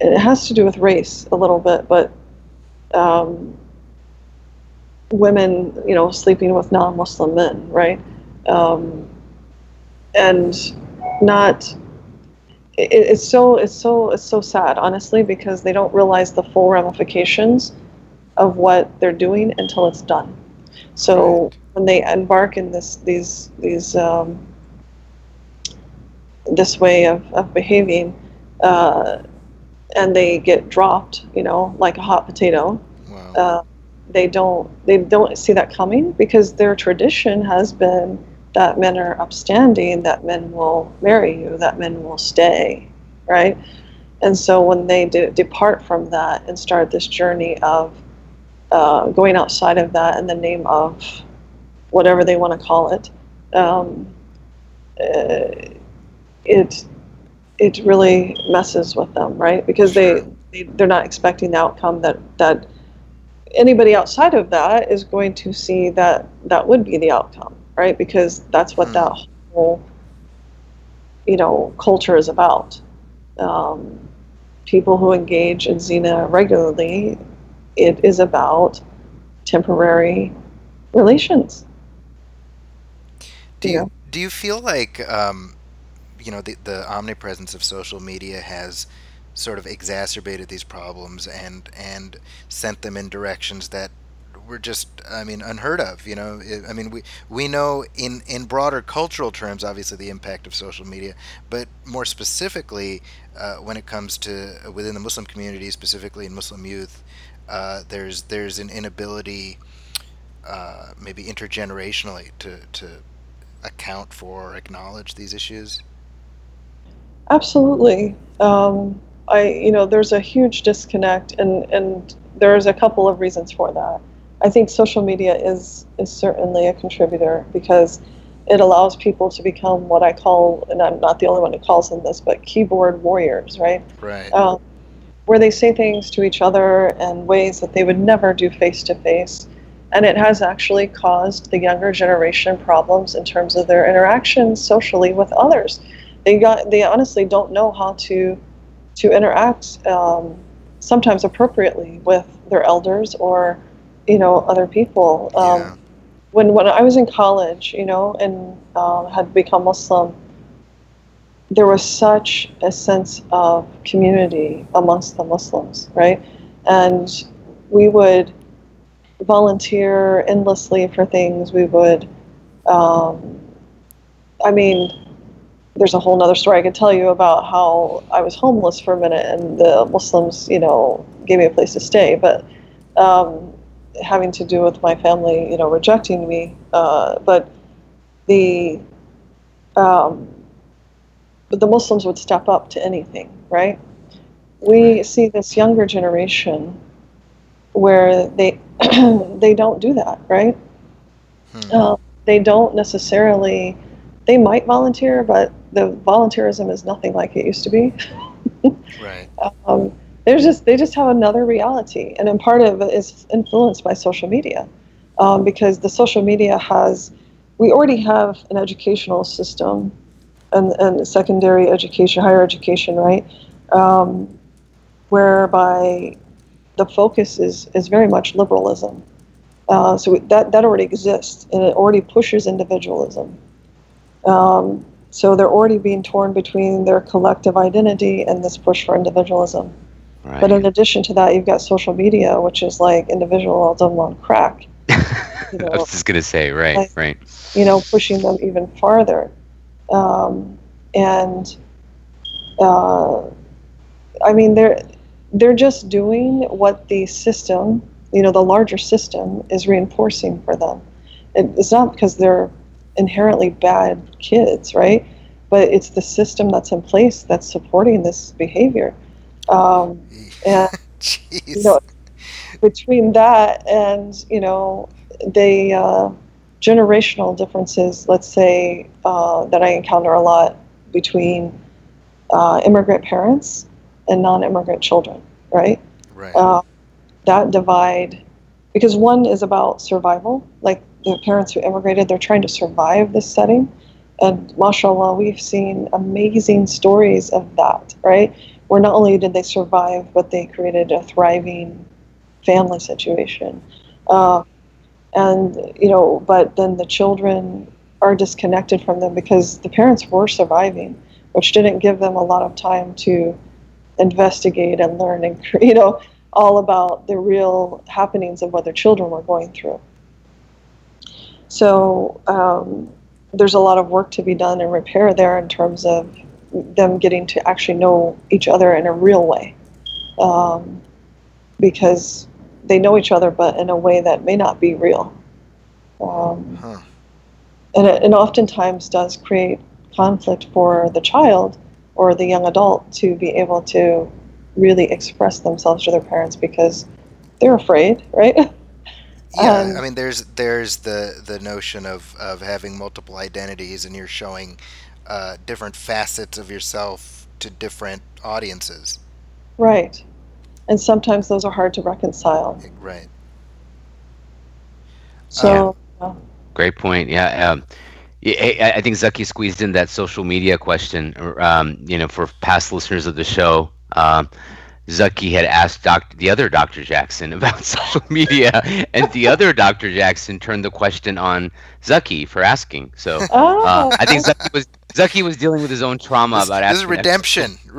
and it has to do with race a little bit, but um, women, you know, sleeping with non-Muslim men, right? Um, and not. It, it's so it's so it's so sad, honestly, because they don't realize the full ramifications of what they're doing until it's done. So Right. when they embark in this these these um, this way of, of behaving, uh, and they get dropped, you know, like a hot potato. Wow. Uh, they don't they don't see that coming because their tradition has been that men are upstanding, that men will marry you, that men will stay, right? And so when they de- depart from that and start this journey of uh, going outside of that in the name of whatever they want to call it, um, uh, it it really messes with them, right? Because they, they they're not expecting the outcome that that anybody outside of that is going to see that that would be the outcome, right? Because that's what Hmm. that whole you know culture is about. Um, people who engage in zina regularly, it is about temporary relations. Do you do you feel like um, you know the the omnipresence of social media has sort of exacerbated these problems and and sent them in directions that were just I mean unheard of you know I- mean we we know in in broader cultural terms obviously the impact of social media but more specifically uh, when it comes to uh, within the Muslim community specifically in Muslim youth uh, there's there's an inability uh, maybe intergenerationally to to account for or acknowledge these issues? Absolutely. Um, I, you know, there's a huge disconnect, and and there's a couple of reasons for that. I think social media is is certainly a contributor because it allows people to become what I call, and I'm not the only one who calls them this, but keyboard warriors, right? Right. um, where they say things to each other in ways that they would never do face to face. And it has actually caused the younger generation problems in terms of their interactions socially with others. They got they honestly don't know how to to interact um, sometimes appropriately with their elders or you know other people. Um, yeah. when when I was in college, you know, and um, had become Muslim, there was such a sense of community amongst the Muslims, right? And we would volunteer endlessly for things. We would, um, I mean, there's a whole nother story I could tell you about how I was homeless for a minute and the Muslims, you know, gave me a place to stay. But um, having to do with my family, you know, rejecting me. Uh, but the um, but the Muslims would step up to anything, right? We see this younger generation where they they don't do that, right? Hmm. Uh, they don't necessarily. They might volunteer, but the volunteerism is nothing like it used to be. right. um, there's just they just have another reality, and then part of it is influenced by social media, um, because the social media has. We already have an educational system, and, and secondary education, higher education, right, um, whereby the focus is is very much liberalism. Uh, so that that already exists, and it already pushes individualism. Um, so they're already being torn between their collective identity and this push for individualism. Right. But in addition to that, you've got social media, which is like individualism on crack. you I was just gonna say, right, like- right. you know, pushing them even farther. Um, and uh, I mean, they're they're just doing what the system, you know, the larger system is reinforcing for them. And it's not because they're inherently bad kids, right? But it's the system that's in place that's supporting this behavior. Um, and Jeez. you know, between that and you know the uh, generational differences, let's say uh, that I encounter a lot between uh, immigrant parents and non-immigrant children, right? right. Uh, that divide, because one is about survival, like the parents who immigrated, they're trying to survive this setting. And mashallah, we've seen amazing stories of that, right? Where not only did they survive, but they created a thriving family situation. Uh, and, you know, but then the children are disconnected from them because the parents were surviving, which didn't give them a lot of time to investigate and learn and, you know, all about the real happenings of what their children were going through. So um, there's a lot of work to be done and repair there in terms of them getting to actually know each other in a real way. Um, because they know each other, but in a way that may not be real. Um, Huh. and it and oftentimes does create conflict for the child or the young adult to be able to really express themselves to their parents because they're afraid, right? Yeah, Um, I mean, there's there's the the notion of of having multiple identities, and you're showing uh, different facets of yourself to different audiences. right. And sometimes those are hard to reconcile. Right. So, uh, Great point. Yeah. Um, I I think Zaki squeezed in that social media question. Um, you know, for past listeners of the show, um, Zaki had asked Dr. the other Dr. Jackson about social media, and the other Dr. Jackson turned the question on Zaki for asking. So oh, uh, I think Zaki was Zaki was dealing with his own trauma This, about this is redemption.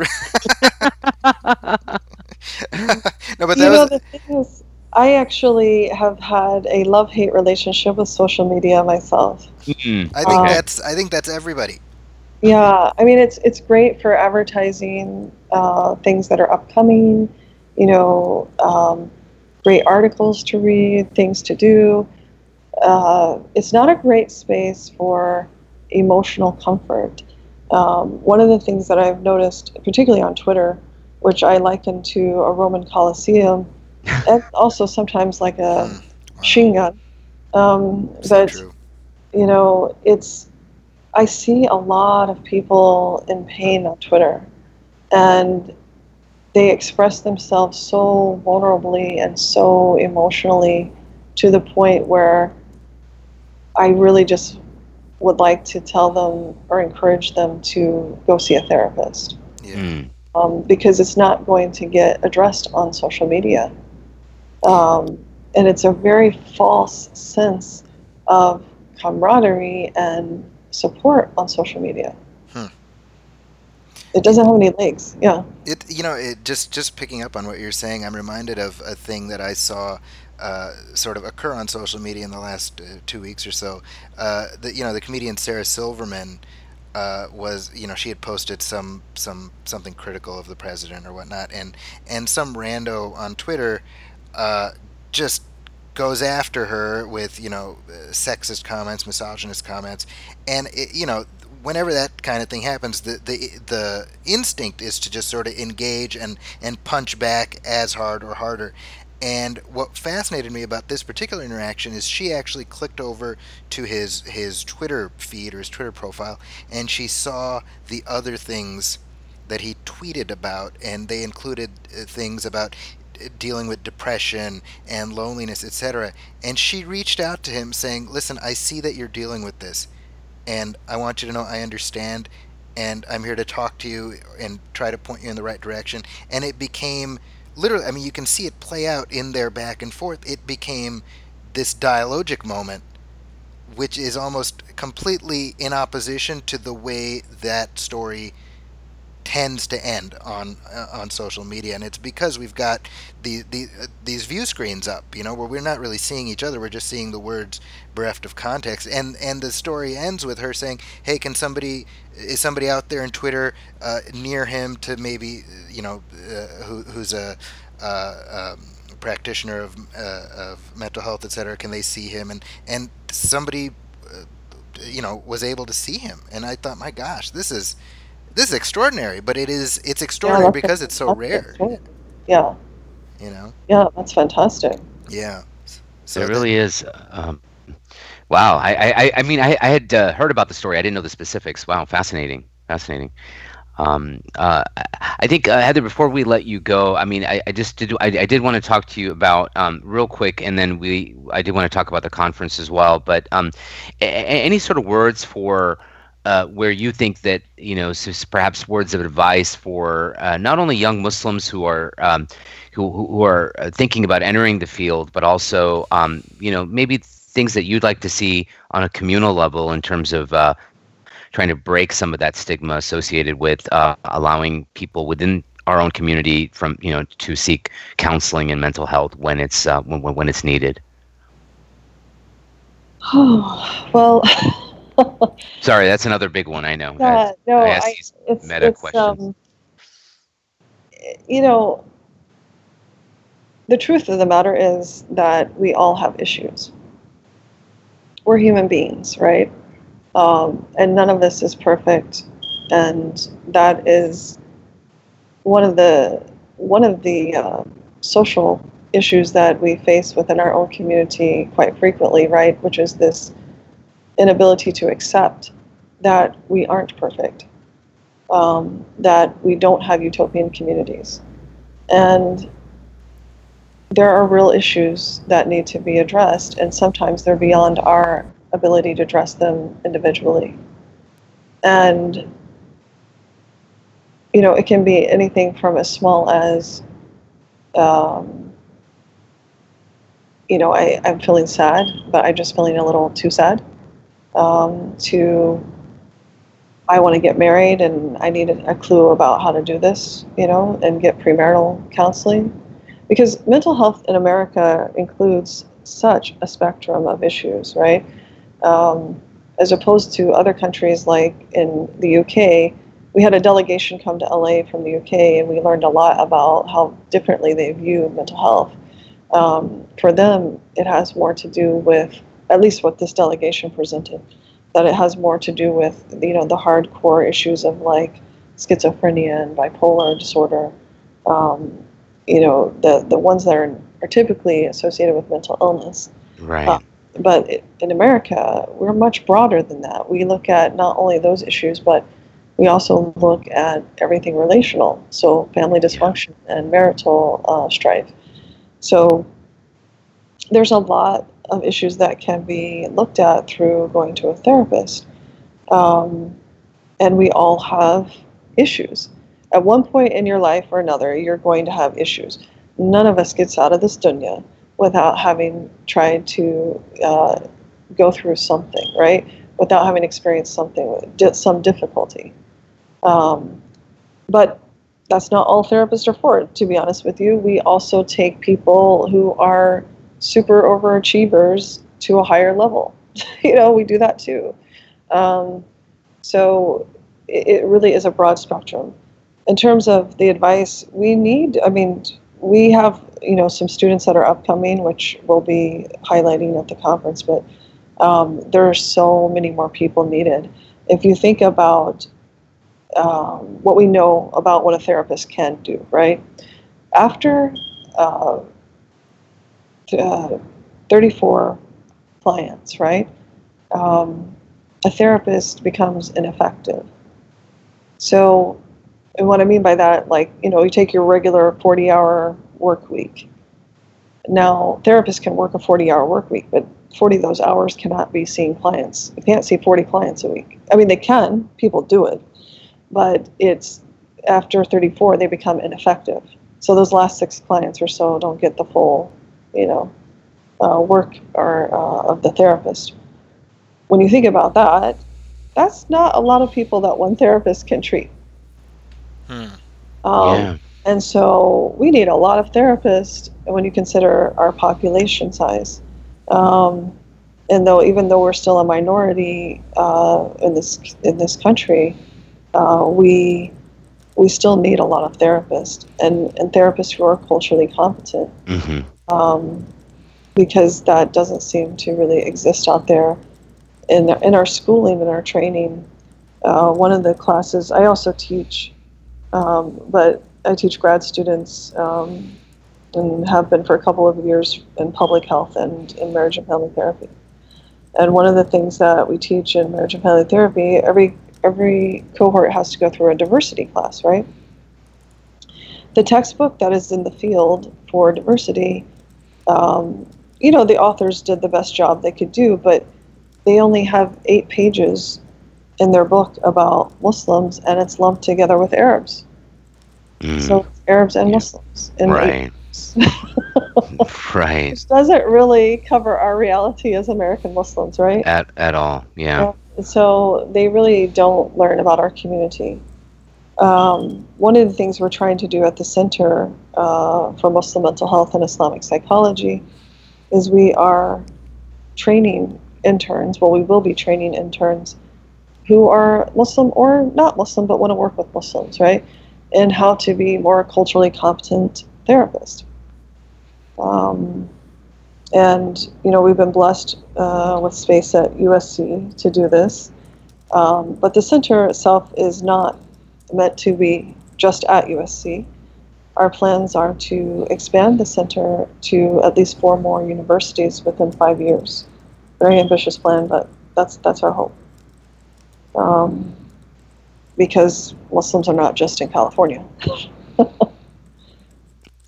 no, but you that know, was the thing is, I actually have had a love hate relationship with social media myself. question. I think Uh, that's I think that's everybody. Yeah, I mean it's it's great for advertising uh, things that are upcoming, you know, um, great articles to read, things to do. Uh, it's not a great space for emotional comfort. Um, one of the things that I've noticed, particularly on Twitter, which I liken to a Roman Colosseum, and also sometimes like a Mm, wow. machine gun. Um, but true. you know, it's I see a lot of people in pain on Twitter, and they express themselves so vulnerably and so emotionally to the point where I really just would like to tell them or encourage them to go see a therapist Yeah. Mm. um, because it's not going to get addressed on social media. Um, and it's a very false sense of camaraderie and support on social media. Hmm. It doesn't have any legs. Yeah. It you know it just just picking up on what you're saying. I'm reminded of a thing that I saw uh, sort of occur on social media in the last uh, two weeks or so. Uh, the you know the comedian Sarah Silverman uh, was you know she had posted some some something critical of the president or whatnot, and and some rando on Twitter uh, just goes after her with you know sexist comments, misogynist comments, and it, you know whenever that kind of thing happens, the, the the instinct is to just sort of engage and and punch back as hard or harder. And what fascinated me about this particular interaction is she actually clicked over to his his Twitter feed or his Twitter profile, and she saw the other things that he tweeted about, and they included uh, things about uh, dealing with depression and loneliness, etc. And she reached out to him saying, "Listen, I see that you're dealing with this and I want you to know I understand and I'm here to talk to you and try to point you in the right direction. And it became literally, I mean, you can see it play out in their back and forth. It became this dialogic moment, which is almost completely in opposition to the way that story tends to end on uh, on social media and it's because we've got the, the uh, these view screens up you know where we're not really seeing each other we're just seeing the words bereft of context and and the story ends with her saying hey can somebody is somebody out there in twitter uh, near him to maybe you know uh, who, who's a uh, um, practitioner of uh, of mental health, etc. Can they see him? And and somebody, you know, was able to see him, and I thought, my gosh, this is this is extraordinary. But it is it's extraordinary that's because it's so rare. fantastic. Yeah, You know. yeah, that's fantastic. Yeah. So it really is. Um, wow. I, I, I- I mean, I, I had uh, heard about the story. I didn't know the specifics. Wow, fascinating, fascinating. Um, uh, I- I think uh, Heather, before we let you go, I mean, I, I just did. I, I did want to talk to you about um, real quick, and then we. I did want to talk about the conference as well. But um, a- a- any sort of words for uh, where you think that you know, perhaps words of advice for uh, not only young Muslims who are um, who who are uh, thinking about entering the field, but also um, you know maybe things that you'd like to see on a communal level in terms of uh, trying to break some of that stigma associated with uh, allowing people within our own community from you know to seek counseling and mental health when it's when when it's needed. Oh, well, Sorry, that's another big one. I know. yeah, no, I I, it's, meta it's, questions. um, you know, the truth of the matter is that we all have issues. We're human beings, right? Um, and none of this is perfect, and that is one of the one of the uh, social issues that we face within our own community quite frequently, right? Which is this inability to accept that we aren't perfect, um, that we don't have utopian communities. And there are real issues that need to be addressed, and sometimes they're beyond our ability to address them individually. And, you know, it can be anything from as small as, um, you know, I, I'm feeling sad, but I'm just feeling a little too sad um, to I want to get married and I need a, clue about how to do this, you know, and get premarital counseling. Because mental health in America includes such a spectrum of issues, right? Um, as opposed to other countries like in the UK, we had a delegation come to LA from the UK and we learned a lot about how differently they view mental health. Um, for them, it has more to do with, at least what this delegation presented, that it has more to do with you know the hardcore issues of like schizophrenia and bipolar disorder. Um, you know the the ones that are, are typically associated with mental illness. Right. Uh, But in America, we're much broader than that. We look at not only those issues, but we also look at everything relational, so family dysfunction and marital uh, strife. So there's a lot of issues that can be looked at through going to a therapist. Um, and we all have issues. At one point in your life or another, you're going to have issues. None of us gets out of this dunya without having tried to uh, go through something, right? Without having experienced something, some difficulty. Um, but that's not all therapists are for, to be honest with you. We also take people who are super overachievers to a higher level. you know, we do that too. Um, so it, it really is a broad spectrum. In terms of the advice, we need, I mean, we have, you know, some students that are upcoming, which we'll be highlighting at the conference, but um, there are so many more people needed. If you think about um, what we know about what a therapist can do, right? After uh, uh, 34 clients, right? Um, a therapist becomes ineffective. So, and what I mean by that, like, you know, you take your regular 40 hour work week. Now, therapists can work a 40 hour work week, but 40 of those hours cannot be seeing clients. You can't see 40 clients a week. I mean, they can, people do it, but it's after 34, they become ineffective. So, those last six clients or so don't get the full, you know, uh, work or uh, of the therapist. When you think about that, that's not a lot of people that one therapist can treat. Hmm. Um, yeah. And so we need a lot of therapists when you consider our population size. Um, and though even though we're still a minority uh, in this in this country, uh, we we still need a lot of therapists and, and therapists who are culturally competent Mm-hmm. Um, because that doesn't seem to really exist out there in, in our schooling and our training. Uh, one of the classes I also teach, um, but I teach grad students um, and have been for a couple of years in public health and in marriage and family therapy. And one of the things that we teach in marriage and family therapy, every every cohort has to go through a diversity class, right? The textbook that is in the field for diversity, um, you know, the authors did the best job they could do, but they only have eight pages in their book about Muslims, and it's lumped together with Arabs. Mm. So Arabs and Muslims. right. right. Which doesn't really cover our reality as American Muslims, right? At at all. Yeah. So they really don't learn about our community. Um, one of the things we're trying to do at the Center uh, for Muslim Mental Health and Islamic Psychology is we are training interns, well, we will be training interns who are Muslim or not Muslim but want to work with Muslims, right? And how to be more culturally competent therapists. Um, and, you know, we've been blessed uh, with space at USC to do this. Um, but the center itself is not meant to be just at USC. Our plans are to expand the center to at least four more universities within five years. Very ambitious plan, but that's that's our hope. Um, because Muslims are not just in California.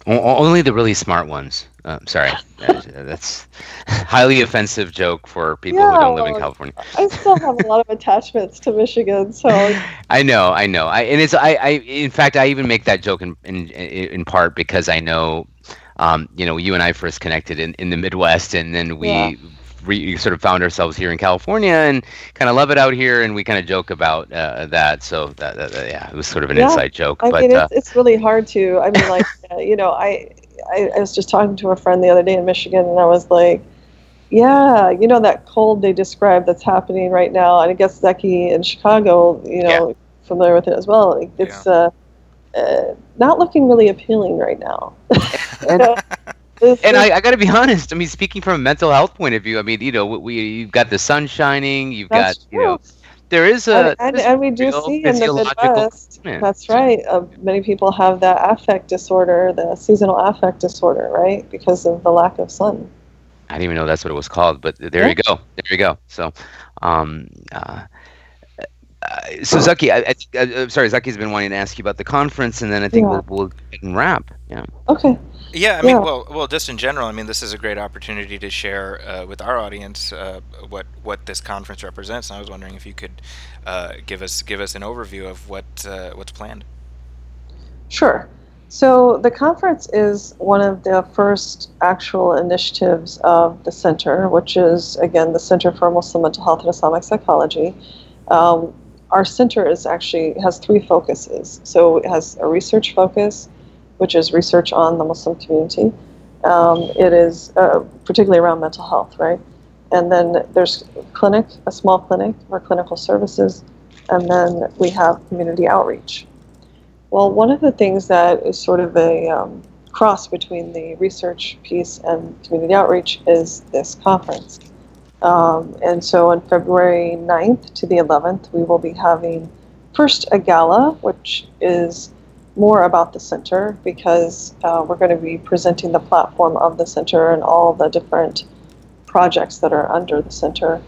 Only the really smart ones. Uh, sorry, Uh, that's highly offensive joke for people who don't live in California. I still have a lot of attachments to Michigan, so I know, I know. I and it's I, I in fact I even make that joke in in, in part because I know, um, you know, you and I first connected in, in the Midwest, and then we. Yeah. Re, sort of found ourselves here in California and kind of love it out here, and we kind of joke about uh, that. So that, that, yeah, it was sort of an Yeah, inside joke. I but mean, uh, it's, it's really hard to. I mean, like, uh, you know, I, I I was just talking to a friend the other day in Michigan, and I was like, yeah, you know, that cold they described that's happening right now, and I guess Zaki in Chicago, you know, familiar with it as well. Like, it's uh, uh, not looking really appealing right now. and, It's- and I, I got to be honest. I mean, speaking from a mental health point of view, I mean, you know, we you've got the sun shining, you've That's got, you know, there is a and, and, and we do see in the Midwest. component. That's right. Uh, many people have that affect disorder, the seasonal affect disorder, right, because of the lack of sun. I didn't even know that's what it was called, but there Yeah. you go. There you go. So, um, uh, uh, so Zaki, I, I think, uh, uh, sorry, Zaki's been wanting to ask you about the conference, and then I think Yeah. we'll we'll wrap. Yeah. Okay. Yeah, I mean, Yeah. well, well, just in general, I mean, this is a great opportunity to share uh, with our audience uh, what what this conference represents. And I was wondering if you could uh, give us give us an overview of what uh, what's planned. Sure. So the conference is one of the first actual initiatives of the center, which is again the Center for Muslim Mental Health and Islamic Psychology. Um, our center is actually has three focuses. So it has a research focus, which is research on the Muslim community. Um, it is uh, particularly around mental health, right? And then there's clinic, a small clinic or clinical services, and then we have community outreach. Well, one of the things that is sort of a um, cross between the research piece and community outreach is this conference. Um, and so on February 9th to the 11th, we will be having first a gala, which is more about the center because uh, we're going to be presenting the platform of the center and all the different projects that are under the center.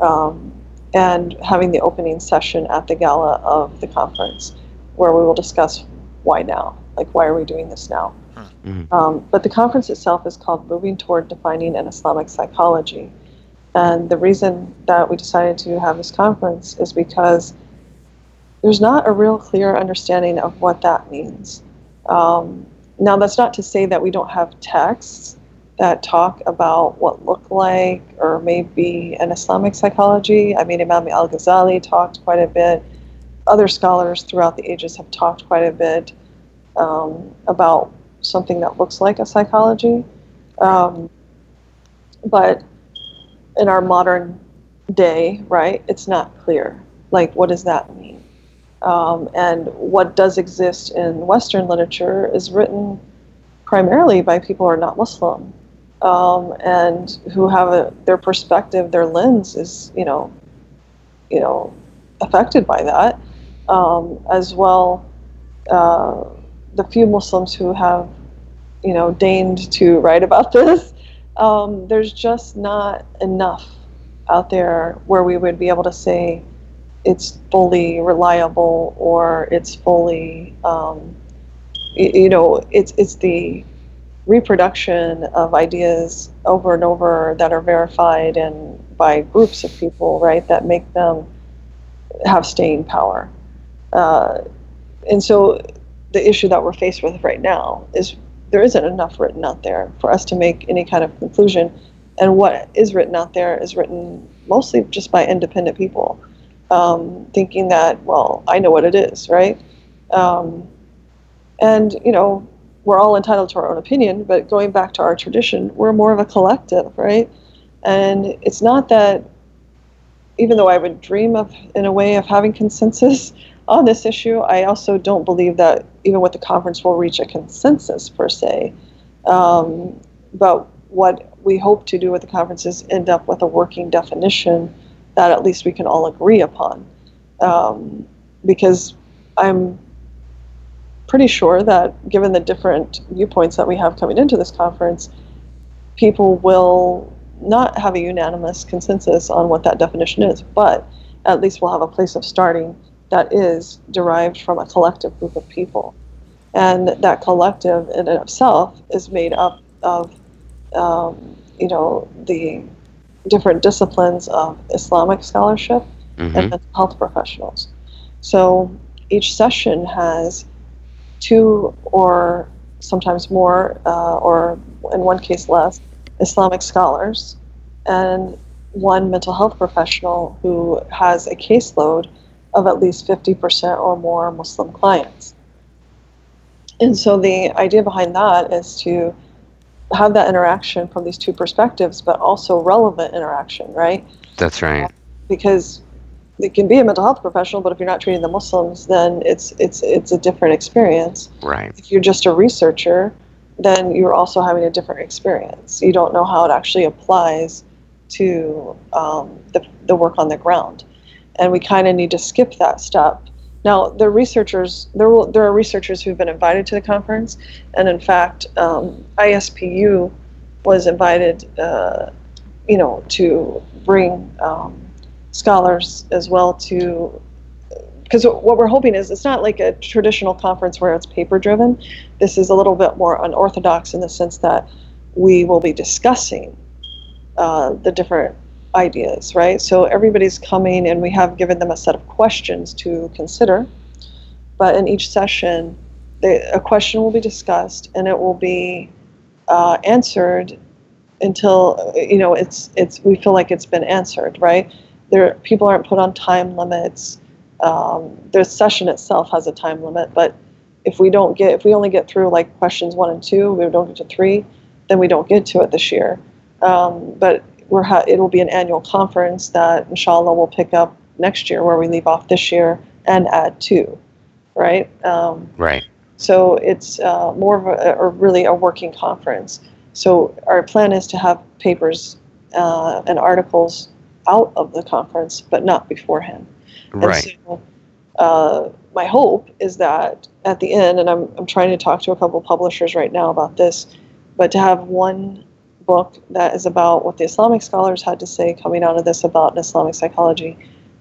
Um, and having the opening session at the gala of the conference where we will discuss why now, like why are we doing this now. Mhm. Um, but the conference itself is called Moving Toward Defining an Islamic Psychology. And the reason that we decided to have this conference is because there's not a real clear understanding of what that means. Um, now, that's not to say that we don't have texts that talk about what look like or maybe an Islamic psychology. I mean, Imam al Ghazali talked quite a bit. Other scholars throughout the ages have talked quite a bit um, about something that looks like a psychology. Um, but in our modern day, right, it's not clear. Like, what does that mean? Um, and what does exist in Western literature is written primarily by people who are not Muslim um, and who have a, their perspective, their lens is, you know, you know, affected by that. Um, as well, uh, the few Muslims who have, you know, deigned to write about this, um, there's just not enough out there where we would be able to say it's fully reliable or it's fully, um, you know, it's it's the reproduction of ideas over and over that are verified and by groups of people, right, that make them have staying power. Uh, and so the issue that we're faced with right now is there isn't enough written out there for us to make any kind of conclusion. And what is written out there is written mostly just by independent people, um, thinking that, well, I know what it is, right? Um, and, you know, we're all entitled to our own opinion, but going back to our tradition, we're more of a collective, right? And it's not that, even though I would dream of, in a way, of having consensus on this issue, I also don't believe that even with the conference we'll reach a consensus per se. Um, but what we hope to do with the conference is end up with a working definition that at least we can all agree upon. Um, because I'm pretty sure that given the different viewpoints that we have coming into this conference, people will not have a unanimous consensus on what that definition is, but at least we'll have a place of starting that is derived from a collective group of people. And that collective in itself is made up of, um, you know, the different disciplines of Islamic scholarship mm-hmm. and mental health professionals. So each session has two or sometimes more, uh, or in one case less, Islamic scholars, and one mental health professional who has a caseload of at least 50% or more Muslim clients. And so the idea behind that is to have that interaction from these two perspectives, but also relevant interaction, right? That's right. Because it can be a mental health professional, but if you're not treating the Muslims, then it's it's it's a different experience. Right. If you're just a researcher, then you're also having a different experience. You don't know how it actually applies to um, the the work on the ground, and we kind of need to skip that step. Now, the researchers there will there are researchers who've been invited to the conference, and in fact, um, ISPU was invited, uh, you know, to bring. Um, scholars as well to because what we're hoping is it's not like a traditional conference where it's paper driven. This is a little bit more unorthodox in the sense that we will be discussing uh, the different ideas, right? So everybody's coming and we have given them a set of questions to consider. But in each session, they, a question will be discussed and it will be uh, answered until you know it's it's we feel like it's been answered, right? there people aren't put on time limits. Um, the session itself has a time limit, but if we don't get if we only get through like questions one and two, we don't get to three, then we don't get to it this year. Um, but we're ha- it'll be an annual conference that inshallah will pick up next year where we leave off this year and add two, right? Um, right. So it's uh, more of a, or really a working conference. So our plan is to have papers uh, and articles out of the conference, but not beforehand. Right. So, uh, my hope is that at the end, and I'm, I'm trying to talk to a couple publishers right now about this, but to have one book that is about what the Islamic scholars had to say coming out of this about Islamic psychology,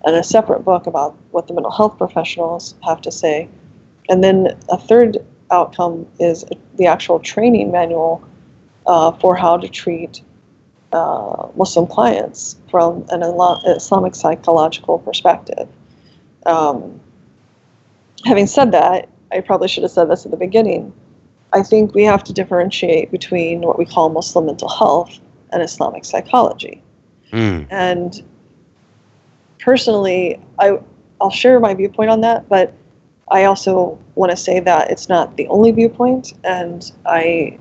and a separate book about what the mental health professionals have to say. And then a third outcome is the actual training manual uh, for how to treat uh, Muslim clients from an Islamic psychological perspective. Um, having said that, I probably should have said this at the beginning. I think we have to differentiate between what we call Muslim mental health and Islamic psychology. Mm. And personally, I, I'll share my viewpoint on that, but I also want to say that it's not the only viewpoint, and I,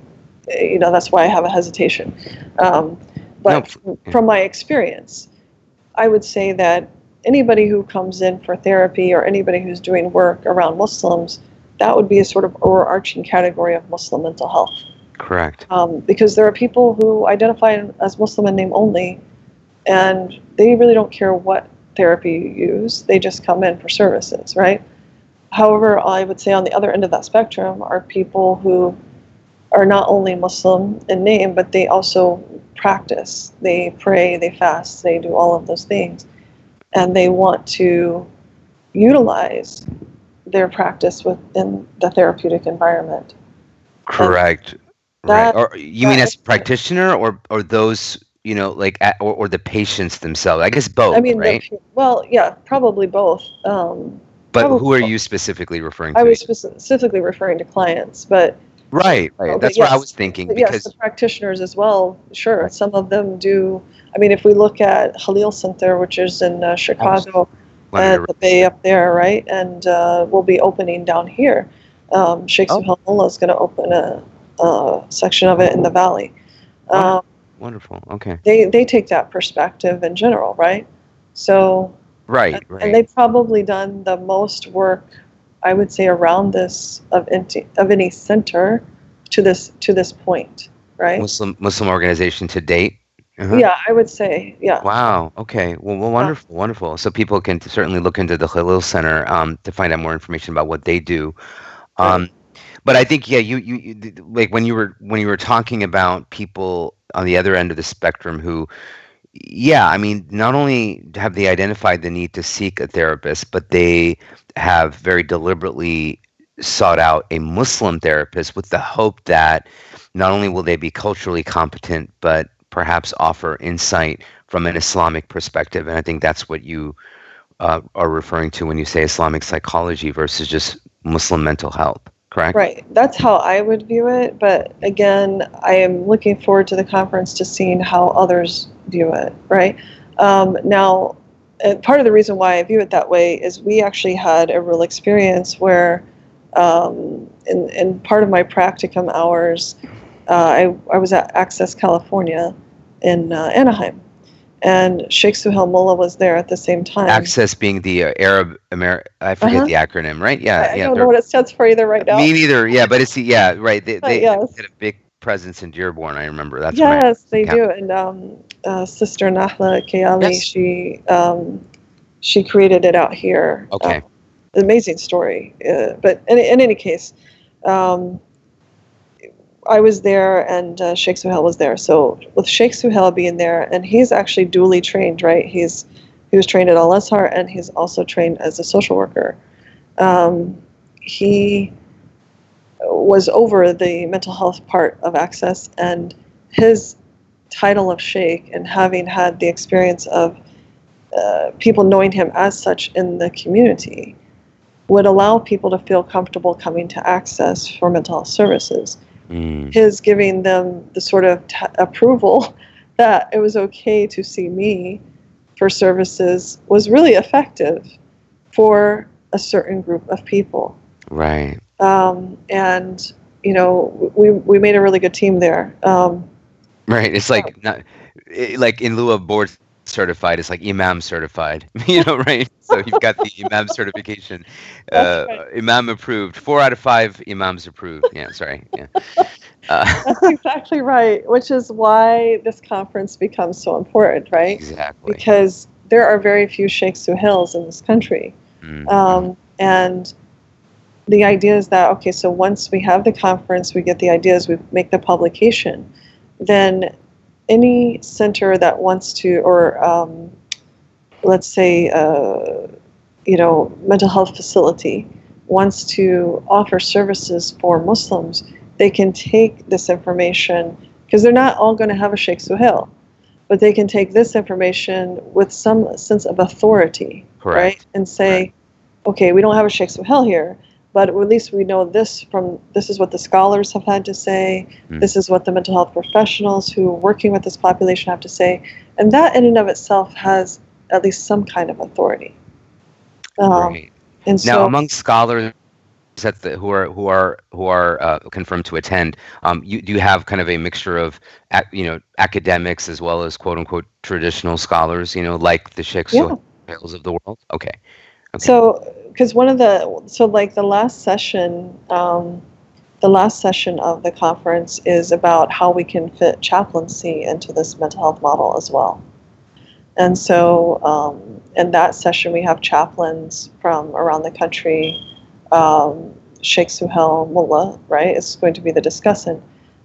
you know, that's why I have a hesitation. Um, but no. from my experience, I would say that anybody who comes in for therapy or anybody who's doing work around Muslims, that would be a sort of overarching category of Muslim mental health. Correct. Um, because there are people who identify as Muslim in name only, and they really don't care what therapy you use. They just come in for services, right? However, I would say on the other end of that spectrum are people who are not only Muslim in name, but they also practice. They pray, they fast, they do all of those things. And they want to utilize their practice within the therapeutic environment. Correct. That- right. Or you mean as a practitioner, or or those you know like at, or, or the patients themselves? I guess both. I mean, right. pe- well, yeah, probably both. Um, but who are both. you specifically referring to? I was specifically referring to clients, but right. Right. Oh, That's what I was thinking But yes, because the practitioners as well. Sure, some of them do. I mean, if we look at Khalil Center, which is in uh, Chicago, wanted at the Bay up there, right, and uh, we'll be opening down here. Um, Sheikh Oh. Is going to open a, a section of it in the valley. Um, wonderful. Okay. they they take that perspective in general, right? So Right. and, Right. and they've probably done the most work, I would say, around this of any, of any center to this to this point, right? Muslim Muslim organization to date. Uh-huh. Yeah, I would say, yeah. Wow. Okay. Well, well wonderful, wonderful. So people can certainly look into the Khalil Center um, to find out more information about what they do. Um, but I think, yeah, you, you, you like when you were when you were talking about people on the other end of the spectrum who, yeah, I mean, not only have they identified the need to seek a therapist, but they have very deliberately sought out a Muslim therapist with the hope that not only will they be culturally competent, but perhaps offer insight from an Islamic perspective. And I think that's what you uh, are referring to when you say Islamic psychology versus just Muslim mental health, correct? Right. That's how I would view it. But again, I am looking forward to the conference to seeing how others view it, right? Um, now, uh, part of the reason why I view it that way is we actually had a real experience where, um, in, in part of my practicum hours, uh, I, I was at Access California in uh, Anaheim. And Sheikh Suhail Mullah was there at the same time. Access being the uh, Arab Amer I forget Uh-huh. the acronym, right? Yeah, I, I yeah. don't know what it stands for either right now. Me neither. Yeah, but it's yeah, right. They, they yes. had a big presence in Dearborn. I remember. That's yes, they do. And um, uh, Sister Nahla Kayali, Yes. she um, she created it out here. Okay. Uh, amazing story. Uh, but in, in any case, um, I was there and uh, Sheikh Suhail was there. So with Sheikh Suhail being there, and he's actually duly trained, right? He's he was trained at Al Azhar and he's also trained as a social worker. Um, he was over the mental health part of Access, and his title of Sheikh and having had the experience of uh, people knowing him as such in the community would allow people to feel comfortable coming to Access for mental health services Mm, his giving them the sort of t- approval that it was okay to see me for services was really effective for a certain group of people. right. Um, and, you know, we, we made a really good team there. Um, Right. It's like not like in lieu of board certified, it's like Imam certified. you know, right? So you've got the Imam certification, uh, That's Imam approved. Four out of five Imams approved. Yeah. Sorry. Yeah. Uh, that's exactly right, which is why this conference becomes so important, right? exactly. Because there are very few Sheikh Suhails in this country. Mm, Um, and the idea is that okay, so once we have the conference, we get the ideas, we make the publication, then any center that wants to, or um, let's say, uh, you know, mental health facility wants to offer services for Muslims, they can take this information because they're not all going to have a Sheikh Suhail, but they can take this information with some sense of authority, Correct. right, and say, okay, we don't have a Sheikh Suhail here, but at least we know this from this is what the scholars have had to say. Hmm. This is what the mental health professionals who are working with this population have to say, and that in and of itself has at least some kind of authority. Um, right. And Now, so, among scholars that the, who are who are who are uh, confirmed to attend, um, you do you have kind of a mixture of you know academics as well as quote unquote traditional scholars, you know, like the Sheikh yeah, of the world. Okay. Okay. So, because one of the so like the last session, um, the last session of the conference is about how we can fit chaplaincy into this mental health model as well. And so, um, in that session, we have chaplains from around the country. Um, Sheikh Suhail Mullah, right, is going to be the discussant.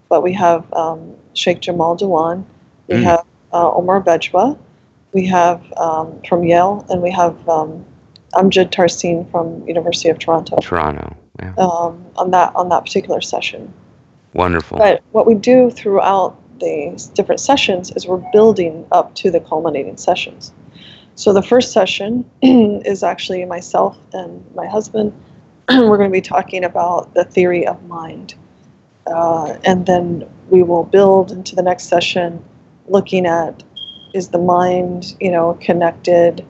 But we have um, Sheikh Jamal Diwan, we Mm. have uh, Omar Bajwa, we have um, from Yale, and we have um, Amjad Tarsin from University of Toronto Toronto. Yeah. um, on that on that particular session. Wonderful. But what we do throughout the different sessions is we're building up to the culminating sessions. So the first session is actually myself and my husband. we're going to be talking about the theory of mind. Uh, and then we will build into the next session looking at is the mind, you know, connected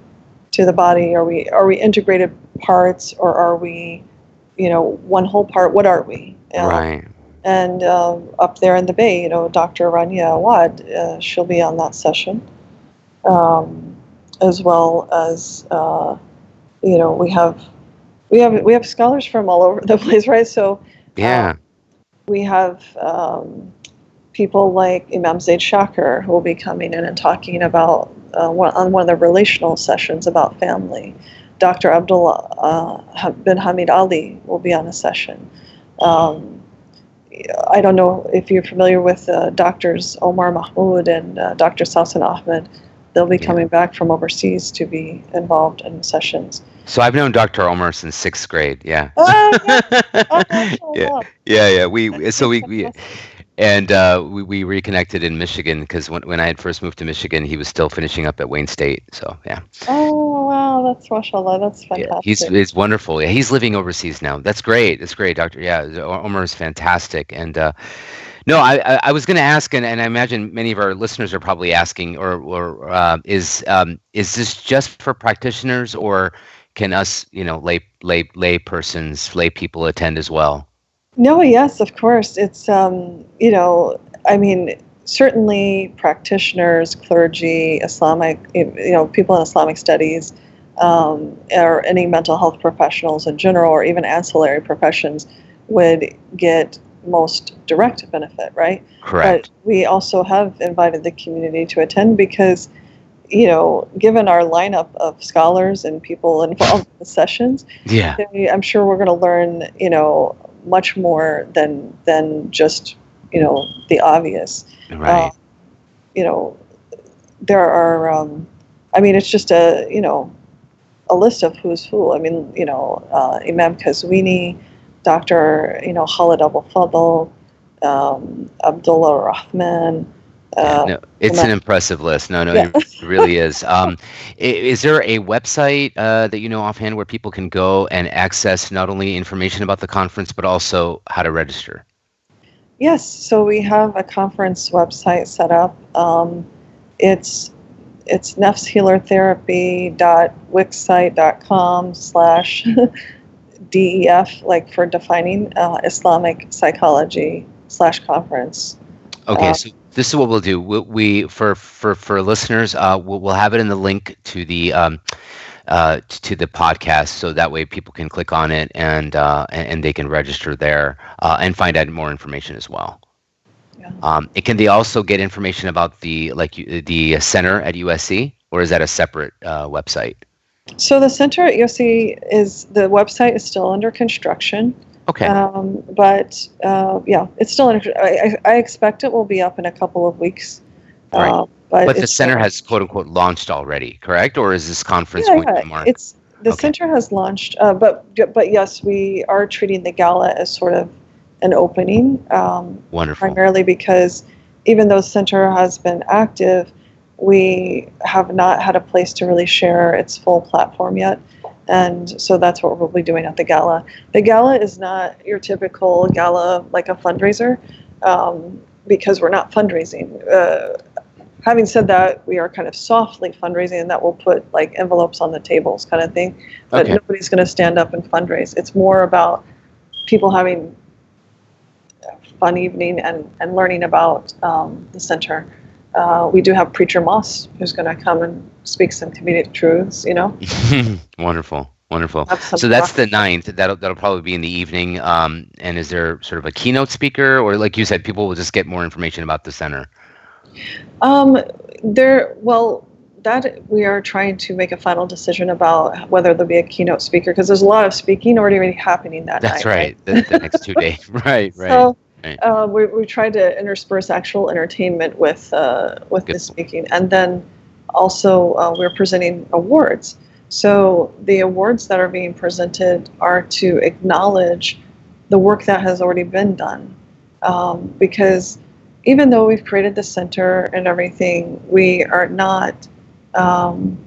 to the body? Are we are we integrated parts or are we, you know, one whole part? What are we? Um, right. and um, up there in the bay, you know, Dr. Rania Awad, uh, she'll be on that session, um, as well as uh, you know we have we have we have scholars from all over the place, right? So Yeah. we have um, people like Imam Zaid Shakir who will be coming in and talking about uh, one, on one of the relational sessions about family. Dr. Abdullah uh, bin Hamid Ali will be on a session. Um, I don't know if you're familiar with uh, doctors Omar Mahmoud and uh, Dr. Sasan Ahmed. They'll be coming back from overseas to be involved in sessions. so I've known Dr. Omar since sixth grade. Yeah. Oh, yeah. Oh, yeah. Yeah. Yeah. We so we, we. and uh, we, we reconnected in Michigan because when, when I had first moved to Michigan, he was still finishing up at Wayne State. So yeah, Oh wow, that's mashallah, that's yeah fantastic. he's he's wonderful. Yeah, he's living overseas now. That's great. That's great, Doctor. Yeah, Omar is fantastic. And uh, no, I I, I was going to ask, and, and I imagine many of our listeners are probably asking, or or uh, is um, is this just for practitioners, or can us, you know, lay lay lay persons, lay people attend as well? No, yes, of course. It's um, you know, I mean, certainly practitioners, clergy, Islamic, you know, people in Islamic studies, um, or any mental health professionals in general, or even ancillary professions, would get most direct benefit, right? Correct. But we also have invited the community to attend because, you know, given our lineup of scholars and people involved in the sessions, yeah. they- I'm sure we're going to learn, you know, much more than than just, you know, the obvious. Right. Uh, you know, there are. Um, I mean, it's just a you know, a list of who's who. I mean, you know, uh, Imam Kazwini, Doctor, you know, Khalid Abul Fadl, um, Abdullah Rahman. Uh, no, it's an impressive list. No, no, Yeah. it really is. Um, is there a website uh, that you know offhand where people can go and access not only information about the conference but also how to register? Yes, so we have a conference website set up. Um, it's it's nefshealertherapy.wixsite.com slash DEF, like for defining uh, Islamic psychology slash conference. Okay, Uh, so this is what we'll do. We, we for for for listeners, uh, we'll, we'll have it in the link to the um, uh, to the podcast, so that way people can click on it and uh, and, they can register there uh, and find out more information as well. Yeah. Um, it can they also get information about the like the center at USC, or is that a separate uh, website? So the center at USC is the website is still under construction, Okay, um, but uh, yeah, it's still under. I, I I expect it will be up in a couple of weeks. Right. Uh, but but the center still- has quote unquote launched already, correct? Or is this conference Yeah, going yeah, to mark? It's the Okay. center has launched, uh, but but yes, we are treating the gala as sort of an opening, um, Wonderful. primarily because even though center has been active, we have not had a place to really share its full platform yet, and so that's what we'll be doing at the gala. The gala is not your typical gala like a fundraiser, um, because we're not fundraising. Uh, having said that, we are kind of softly fundraising, and that will put like envelopes on the tables, kind of thing. But Okay. nobody's going to stand up and fundraise. It's more about people having a fun evening and, and learning about um, the center. Uh, we do have Preacher Moss who's going to come and speak some comedic truths, you know. wonderful. Wonderful. So that's the ninth. That'll that'll probably be in the evening. Um, and is there sort of a keynote speaker, or like you said, people will just get more information about the center? Um, there. Well, that we are trying to make a final decision about whether there'll be a keynote speaker because there's a lot of speaking already, happening that that's night. right. right? The, the, next two days. right. Right. So, uh, we we tried to intersperse actual entertainment with uh, with Good. the speaking, and then also uh, we're presenting awards. So the awards that are being presented are to acknowledge the work that has already been done, um, because even though we've created the center and everything, we are not um,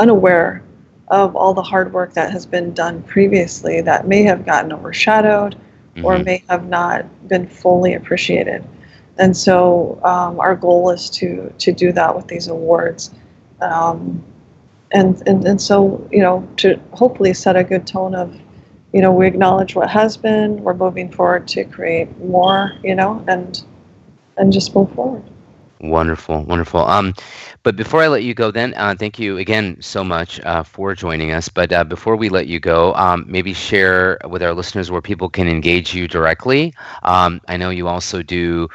unaware of all the hard work that has been done previously that may have gotten overshadowed mm-hmm. or may have not been fully appreciated. And so um, our goal is to to do that with these awards, um, and, and and so you know to hopefully set a good tone of, you know, we acknowledge what has been, we're moving forward to create more, you know, and and just move forward. Wonderful, wonderful. Um, but before I let you go, then uh, thank you again so much uh, for joining us. But uh, before we let you go, um, maybe share with our listeners where people can engage you directly. Um, I know you also do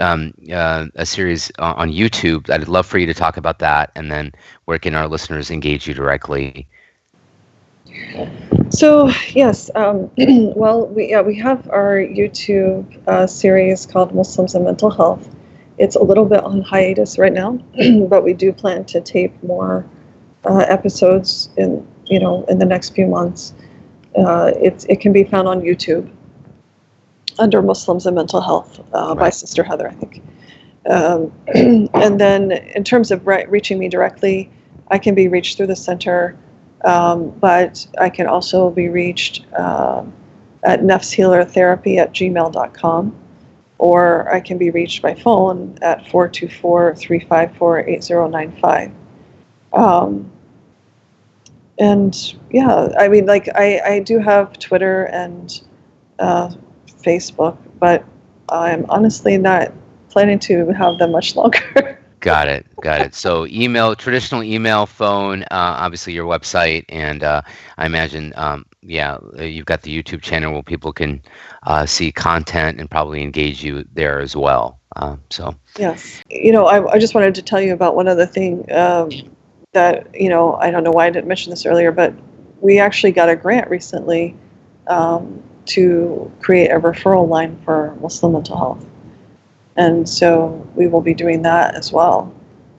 um, uh, a series on YouTube. I'd love for you to talk about that, and then where can our listeners engage you directly? So yes, um, well, we yeah we have our YouTube uh, series called Muslims and Mental Health it's a little bit on hiatus right now, but we do plan to tape more uh, episodes in you know in the next few months. Uh, it it can be found on YouTube under Muslims and Mental Health uh, right. by Sister Heather, I think. Um, and then in terms of re- reaching me directly, I can be reached through the center, um, but I can also be reached uh, at nefshealertherapy at gmail.com or I can be reached by phone at 424 354 8095. Um, and yeah, I mean, like, I, I do have Twitter and uh, Facebook, but I'm honestly not planning to have them much longer. got it. Got it. So, email, traditional email, phone, uh, obviously your website, and uh, I imagine um, yeah, uh, you've got the YouTube channel where people can uh, see content and probably engage you there as well. Uh, so yes, you know, I, I just wanted to tell you about one other thing um, that you know I don't know why I didn't mention this earlier, but we actually got a grant recently um, to create a referral line for Muslim mental health, and so we will be doing that as well.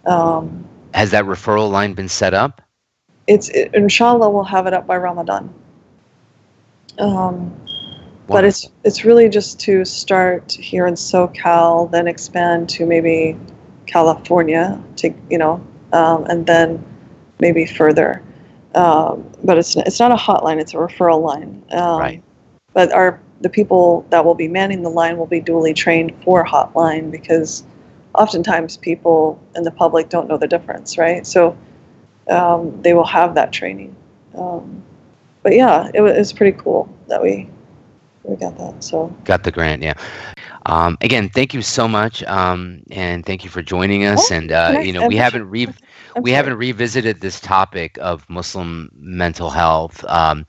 Um, Has that referral line been set up? It's it, inshallah we'll have it up by Ramadan. Um, but it's it's really just to start here in SoCal, then expand to maybe California, to you know, um, and then maybe further. Um, but it's it's not a hotline; it's a referral line. Um, right. But our the people that will be manning the line will be duly trained for hotline because oftentimes people in the public don't know the difference, right? So um, they will have that training. But yeah, it was, pretty cool that we we got that. So got the grant, yeah. Um, again, thank you so much, um, and thank you for joining us. And uh, you know, we haven't re- we haven't revisited this topic of Muslim mental health um,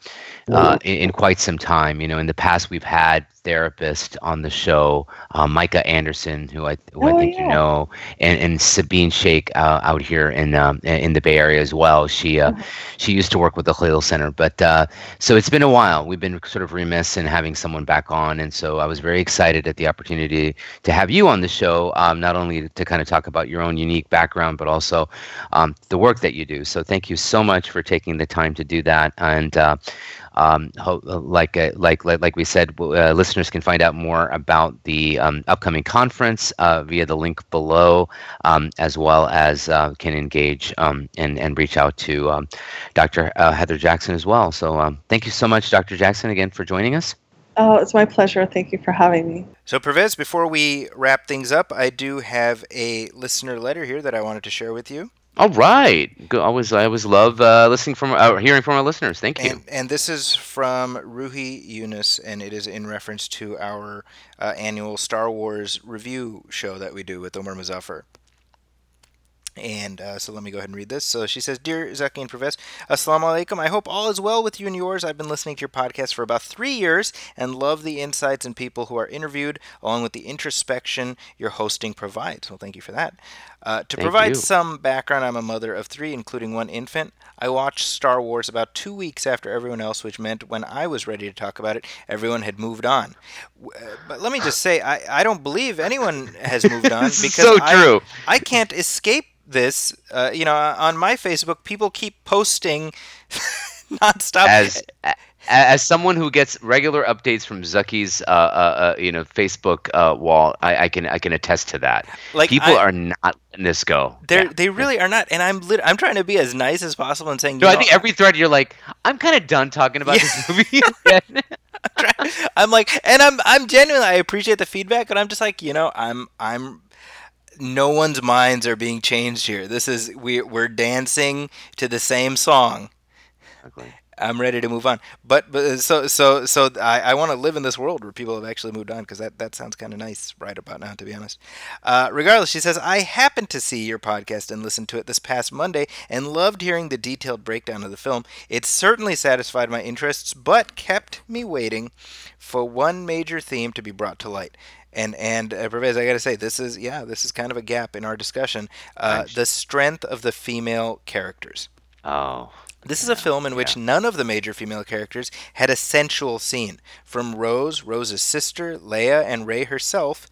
uh, in, in, quite some time. You know, in the past, we've had therapists on the show, uh, Micah Anderson, who I, who oh, I think yeah. you know, and, and Sabine Sheikh uh, out here in um, in the Bay Area as well. She uh, mm-hmm. she used to work with the Khalil Center, but uh, so it's been a while. We've been sort of remiss in having someone back on, and so I was very excited at the opportunity to have you on the show, um, not only to kind of talk about your own unique background, but also um, the work that you do. So thank you so much for taking the time to do that, and uh, um, ho- like, uh, like, like like we said, uh, listeners can find out more about the um, upcoming conference uh, via the link below, um, as well as uh, can engage um, and and reach out to um, Dr. Uh, Heather Jackson as well. So um, thank you so much, Dr. Jackson, again for joining us. Oh, it's my pleasure. Thank you for having me. So, Pervez, before we wrap things up, I do have a listener letter here that I wanted to share with you. All right. I always I always love uh, listening from uh, hearing from our listeners. Thank you. And, and, this is from Ruhi Yunus, and it is in reference to our uh, annual Star Wars review show that we do with Omar Muzaffar. And uh, so let me go ahead and read this. So she says, Dear Zaki and Pervez, Assalamu alaikum. I hope all is well with you and yours. I've been listening to your podcast for about three years and love the insights and people who are interviewed, along with the introspection your hosting provides. Well, thank you for that. Uh, to Thank provide you. some background, I'm a mother of three, including one infant. I watched Star Wars about two weeks after everyone else, which meant when I was ready to talk about it, everyone had moved on. Uh, But let me just say, I, I don't believe anyone has moved on because so I- true. I can't escape this. Uh, you know, on my Facebook, people keep posting nonstop. as as someone who gets regular updates from Zaki's, uh, uh, uh, you know, Facebook uh, wall, I, I can I can attest to that. like People I- are not letting this go. They're, Yeah. They really are not, and I'm lit- I'm trying to be as nice as possible and saying. No, I know, think every thread you're like, I'm kind of done talking about Yeah. this movie. again." I'm like, and I'm I'm genuinely I appreciate the feedback, but I'm just like, you know, I'm I'm no one's minds are being changed here. This is we we're dancing to the same song. Ugly. I'm ready to move on. But but so so so I, I want to live in this world where people have actually moved on because that, that sounds kind of nice right about now, to be honest. Uh, regardless, she says I happened to see your podcast and listened to it this past Monday and loved hearing the detailed breakdown of the film. It certainly satisfied my interests, but kept me waiting for one major theme to be brought to light. And and uh, Pervez, I got to say, this is yeah, this is kind of a gap in our discussion. Uh, the strength of the female characters. Oh, This is a film in which none of the major female characters had a sensual scene. From Rose, Rose's sister, Leia, and Rey herself,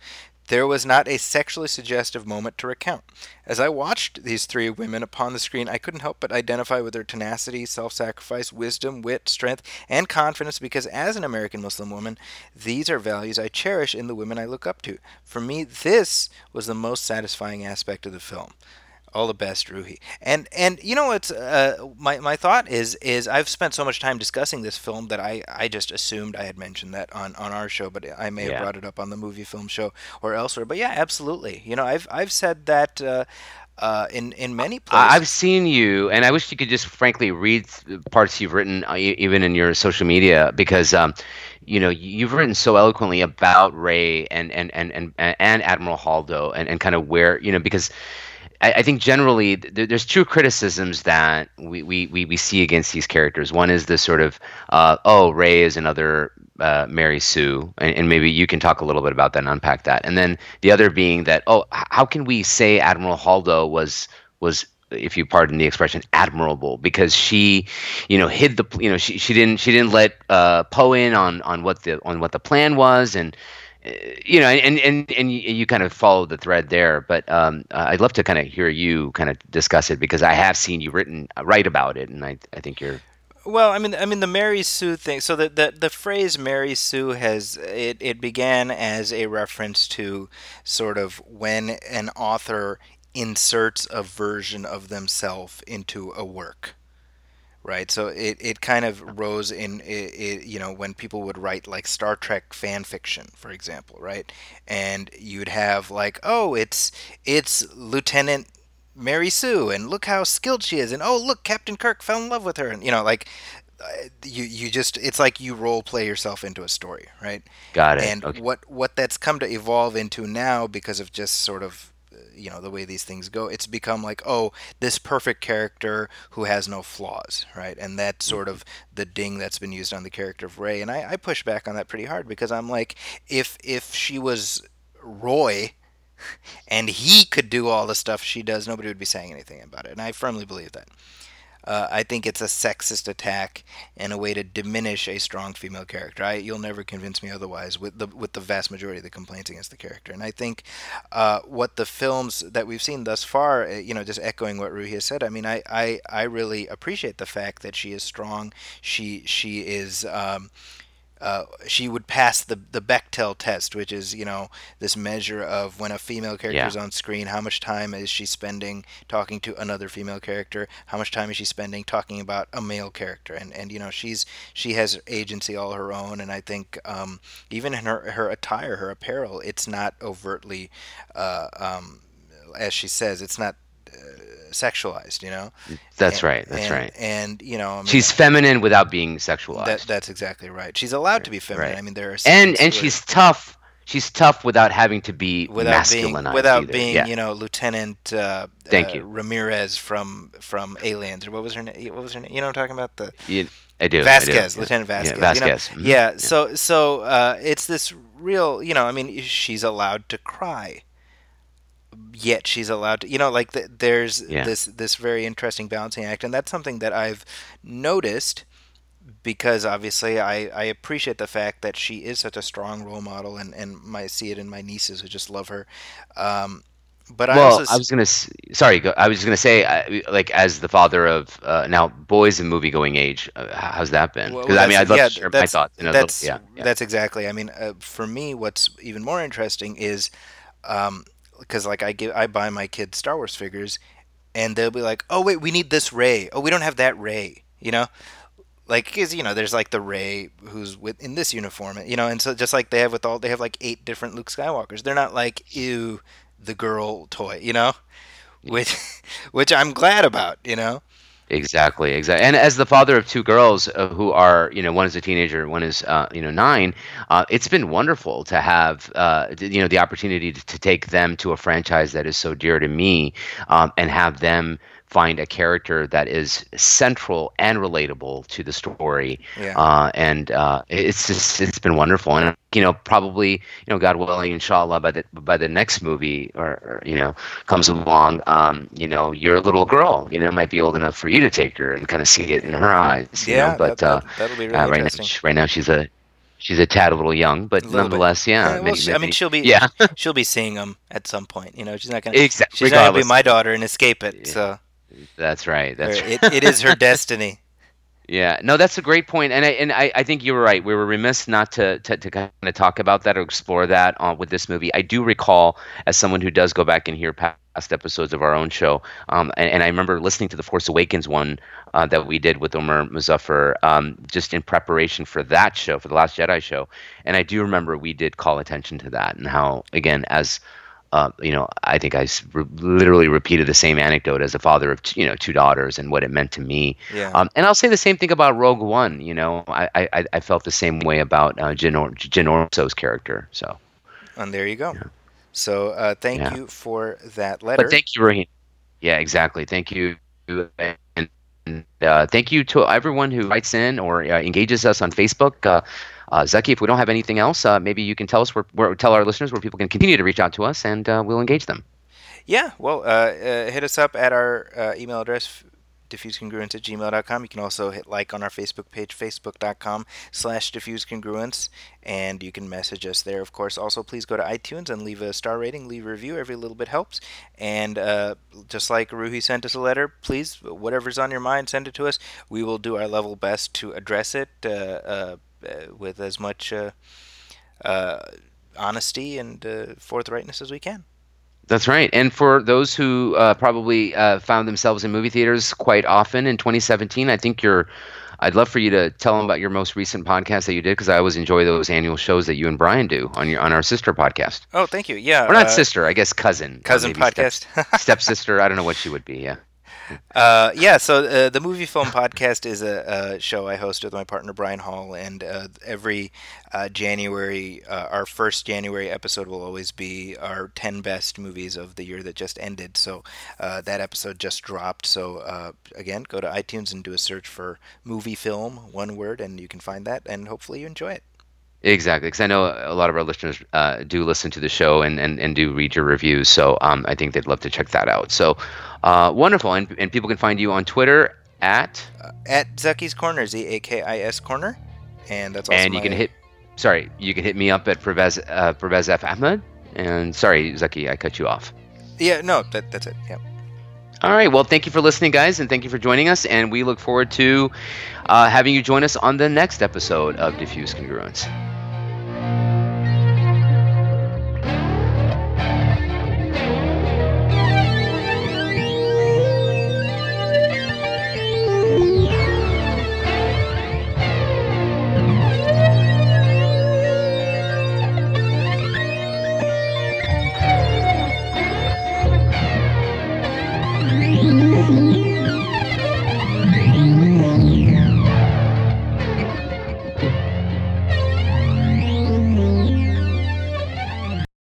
there was not a sexually suggestive moment to recount. As I watched these three women upon the screen, I couldn't help but identify with their tenacity, self sacrifice, wisdom, wit, strength, and confidence because as an American Muslim woman, these are values I cherish in the women I look up to. For me, this was the most satisfying aspect of the film all the best ruhi and and you know what's uh, my, my thought is is i've spent so much time discussing this film that i i just assumed i had mentioned that on on our show but i may have Yeah. brought it up on the movie film show or elsewhere but yeah absolutely you know i've i've said that uh, uh, in in many places I've seen you, and I wish you could just frankly read parts you've written, uh, even in your social media, because um, you know you've written so eloquently about Rey and and and and, and Admiral Haldo, and, and kind of where you know because. I, I think generally th- there's two criticisms that we, we, we, we see against these characters. One is the sort of, uh, oh, Rey is another uh, Mary Sue, and, and maybe you can talk a little bit about that and unpack that. And then the other being that, oh, how can we say Admiral Haldo was was if you pardon the expression admirable because she you know hid the you know she, she didn't she didn't let uh poe in on on what the on what the plan was and you know and and and you, kind of follow the thread there but um uh, i'd love to kind of hear you kind of discuss it because i have seen you written uh, write about it and i i think you're Well, I mean, I mean the Mary Sue thing. So the the, the phrase Mary Sue has it, it began as a reference to sort of when an author inserts a version of themselves into a work. Right, so it, it kind of rose in it, it, you know when people would write like Star Trek fan fiction, for example, right, and you'd have like oh it's it's Lieutenant Mary Sue, and look how skilled she is, and oh look, Captain Kirk fell in love with her, and you know like uh, you you just it's like you role play yourself into a story, right? got it And okay. what what that's come to evolve into now because of just sort of you know the way these things go it's become like oh this perfect character who has no flaws right? And that's mm-hmm. sort of the ding that's been used on the character of rey and i, I push back on that pretty hard because i'm like if if she was roy and he could do all the stuff she does nobody would be saying anything about it. And i firmly believe that uh, I think it's a sexist attack and a way to diminish a strong female character. I, you'll never convince me otherwise with the with the vast majority of the complaints against the character. And I think uh, what the films that we've seen thus far, uh, you know, just echoing what Ruhi has said. I mean, I, I, I really appreciate the fact that she is strong. She she is. Um, uh, she would pass the the Bechdel test, which is you know this measure of when a female character Yeah. is on screen, how much time is she spending talking to another female character, how much time is she spending talking about a male character, and and you know she's she has agency all her own, and I think um, even in her her attire, her apparel, it's not overtly, uh, um, as she says, it's not. Sexualized, you know. that's And- right that's and- right And you know, I mean, she's feminine without being sexualized that, that's exactly right. She's allowed to be feminine. Right. I mean, there are and and she's tough she's tough without having to be without being without either. being yeah. you know Lieutenant uh, Thank uh, you. Ramirez from from Aliens or what was her name? What was her name? You know what I'm talking about? The You- I do. I do, Vasquez, yeah. Lieutenant Vasquez. You know? Vasquez. mhm. Yeah, so so uh, it's this real, you know, I mean, she's allowed to cry, yet she's allowed to, you know, like th- there's Yeah. this this very interesting balancing act, and that's something that I've noticed because obviously I, I appreciate the fact that she is such a strong role model, and and my see it in my nieces who just love her. Um, but I also I was gonna. Sorry, I was gonna say, I, like, as the father of uh, now boys in movie going age, uh, how's that been? Well, Because I mean, I'd love yeah, to share my thoughts. That's little, yeah, yeah. that's exactly. I mean, uh, for me, what's even more interesting is because like I give I buy my kids Star Wars figures, and they'll be like, "Oh wait, we need this Rey. Oh, we don't have that Rey." You know, like because you know there's like the Rey who's with in this uniform, you know, and so just like they have with all they have like eight different Luke Skywalkers. They're not like ew the girl toy, you know, which which I'm glad about, you know. Exactly, exactly. And as the father of two girls uh, who are, you know, one is a teenager, one is, uh, you know, nine, uh, it's been wonderful to have, uh, you know, the opportunity to, to take them to a franchise that is so dear to me um, and have them find a character that is central and relatable to the story. Yeah. Uh, and uh, it's just, it's been wonderful. And, you know, probably, you know, God willing, inshallah, by the, by the next movie or, or you know, comes along, um, you know, your little girl, you know, might be old enough for you to take her and kind of see it in her eyes. You Yeah, know? But that, uh, that, that'll be really uh, right now, interesting. sh- right now she's a she's a tad a little young, but little bit. nonetheless, yeah. Yeah, well, maybe- she, I mean, she'll be yeah, she'll be seeing them at some point. You know, she's not gonna exactly. she's not gonna be my daughter and escape it. Yeah. So that's right. That's right. it, it is her destiny. Yeah, no, that's a great point, and I and I, I think you were right. We were remiss not to to, to kind of talk about that or explore that uh, with this movie. I do recall, as someone who does go back and hear past episodes of our own show, um, and, and I remember listening to the Force Awakens one uh, that we did with Omar Muzaffar, um, just in preparation for that show, for the Last Jedi show, and I do remember we did call attention to that and how, again, as uh, you know, I think I re- literally repeated the same anecdote as a father of t- you know two daughters and what it meant to me. Yeah. Um, and I'll say the same thing about Rogue One. You know, I I, I felt the same way about uh, Jyn, or- Erso's character. So, and there you go. So uh, thank Yeah. you for that letter. but thank you, Raheem. Yeah, exactly. Thank you, and uh, thank you to everyone who writes in or uh, engages us on Facebook. Uh, uh, if we don't have anything else, uh, maybe you can tell us where, where tell our listeners where people can continue to reach out to us, and uh, we'll engage them. Yeah, well, hit us up at our email address, diffusecongruence at gmail.com. You can also hit like on our Facebook page, facebook.com slash diffusecongruence, and you can message us there, of course. Also, please go to iTunes and leave a star rating, leave a review. Every little bit helps. And uh, just like Ruhi sent us a letter, please, whatever's on your mind, send it to us. We will do our level best to address it uh, uh, uh, with as much uh, uh, honesty and forthrightness as we can. That's right. And for those who uh, probably uh, found themselves in movie theaters quite often in 2017, I think you're. I'd love for you to tell them about your most recent podcast that you did because I always enjoy those annual shows that you and Brian do on your on our sister podcast. Oh, thank you. Yeah. Or not uh, sister, I guess cousin. cousin maybe step- podcast. stepsister. I don't know what she would be. Yeah. Uh, yeah, so uh, the movie film podcast is a, a show I host with my partner Brian Hall, and uh, every uh, January, uh, our first January episode will always be our ten best movies of the year that just ended. So uh, that episode just dropped. So again, go to iTunes and do a search for movie film, one word, and you can find that, and hopefully you enjoy it. Exactly, because I know a lot of our listeners uh, do listen to the show and, and, and do read your reviews, so um, I think they'd love to check that out. So uh, wonderful, and, and people can find you on Twitter at, At Zaki's Corner, Z A K I S Corner, and that's also and you my- can hit, sorry, you can hit me up at Pervez, uh, Pervez F. Ahmed, and sorry, Zaki, I cut you off. Yeah, no, that, that's it. Yeah. All right, well, thank you for listening, guys, and thank you for joining us, and we look forward to uh, having you join us on the next episode of Diffuse Congruence.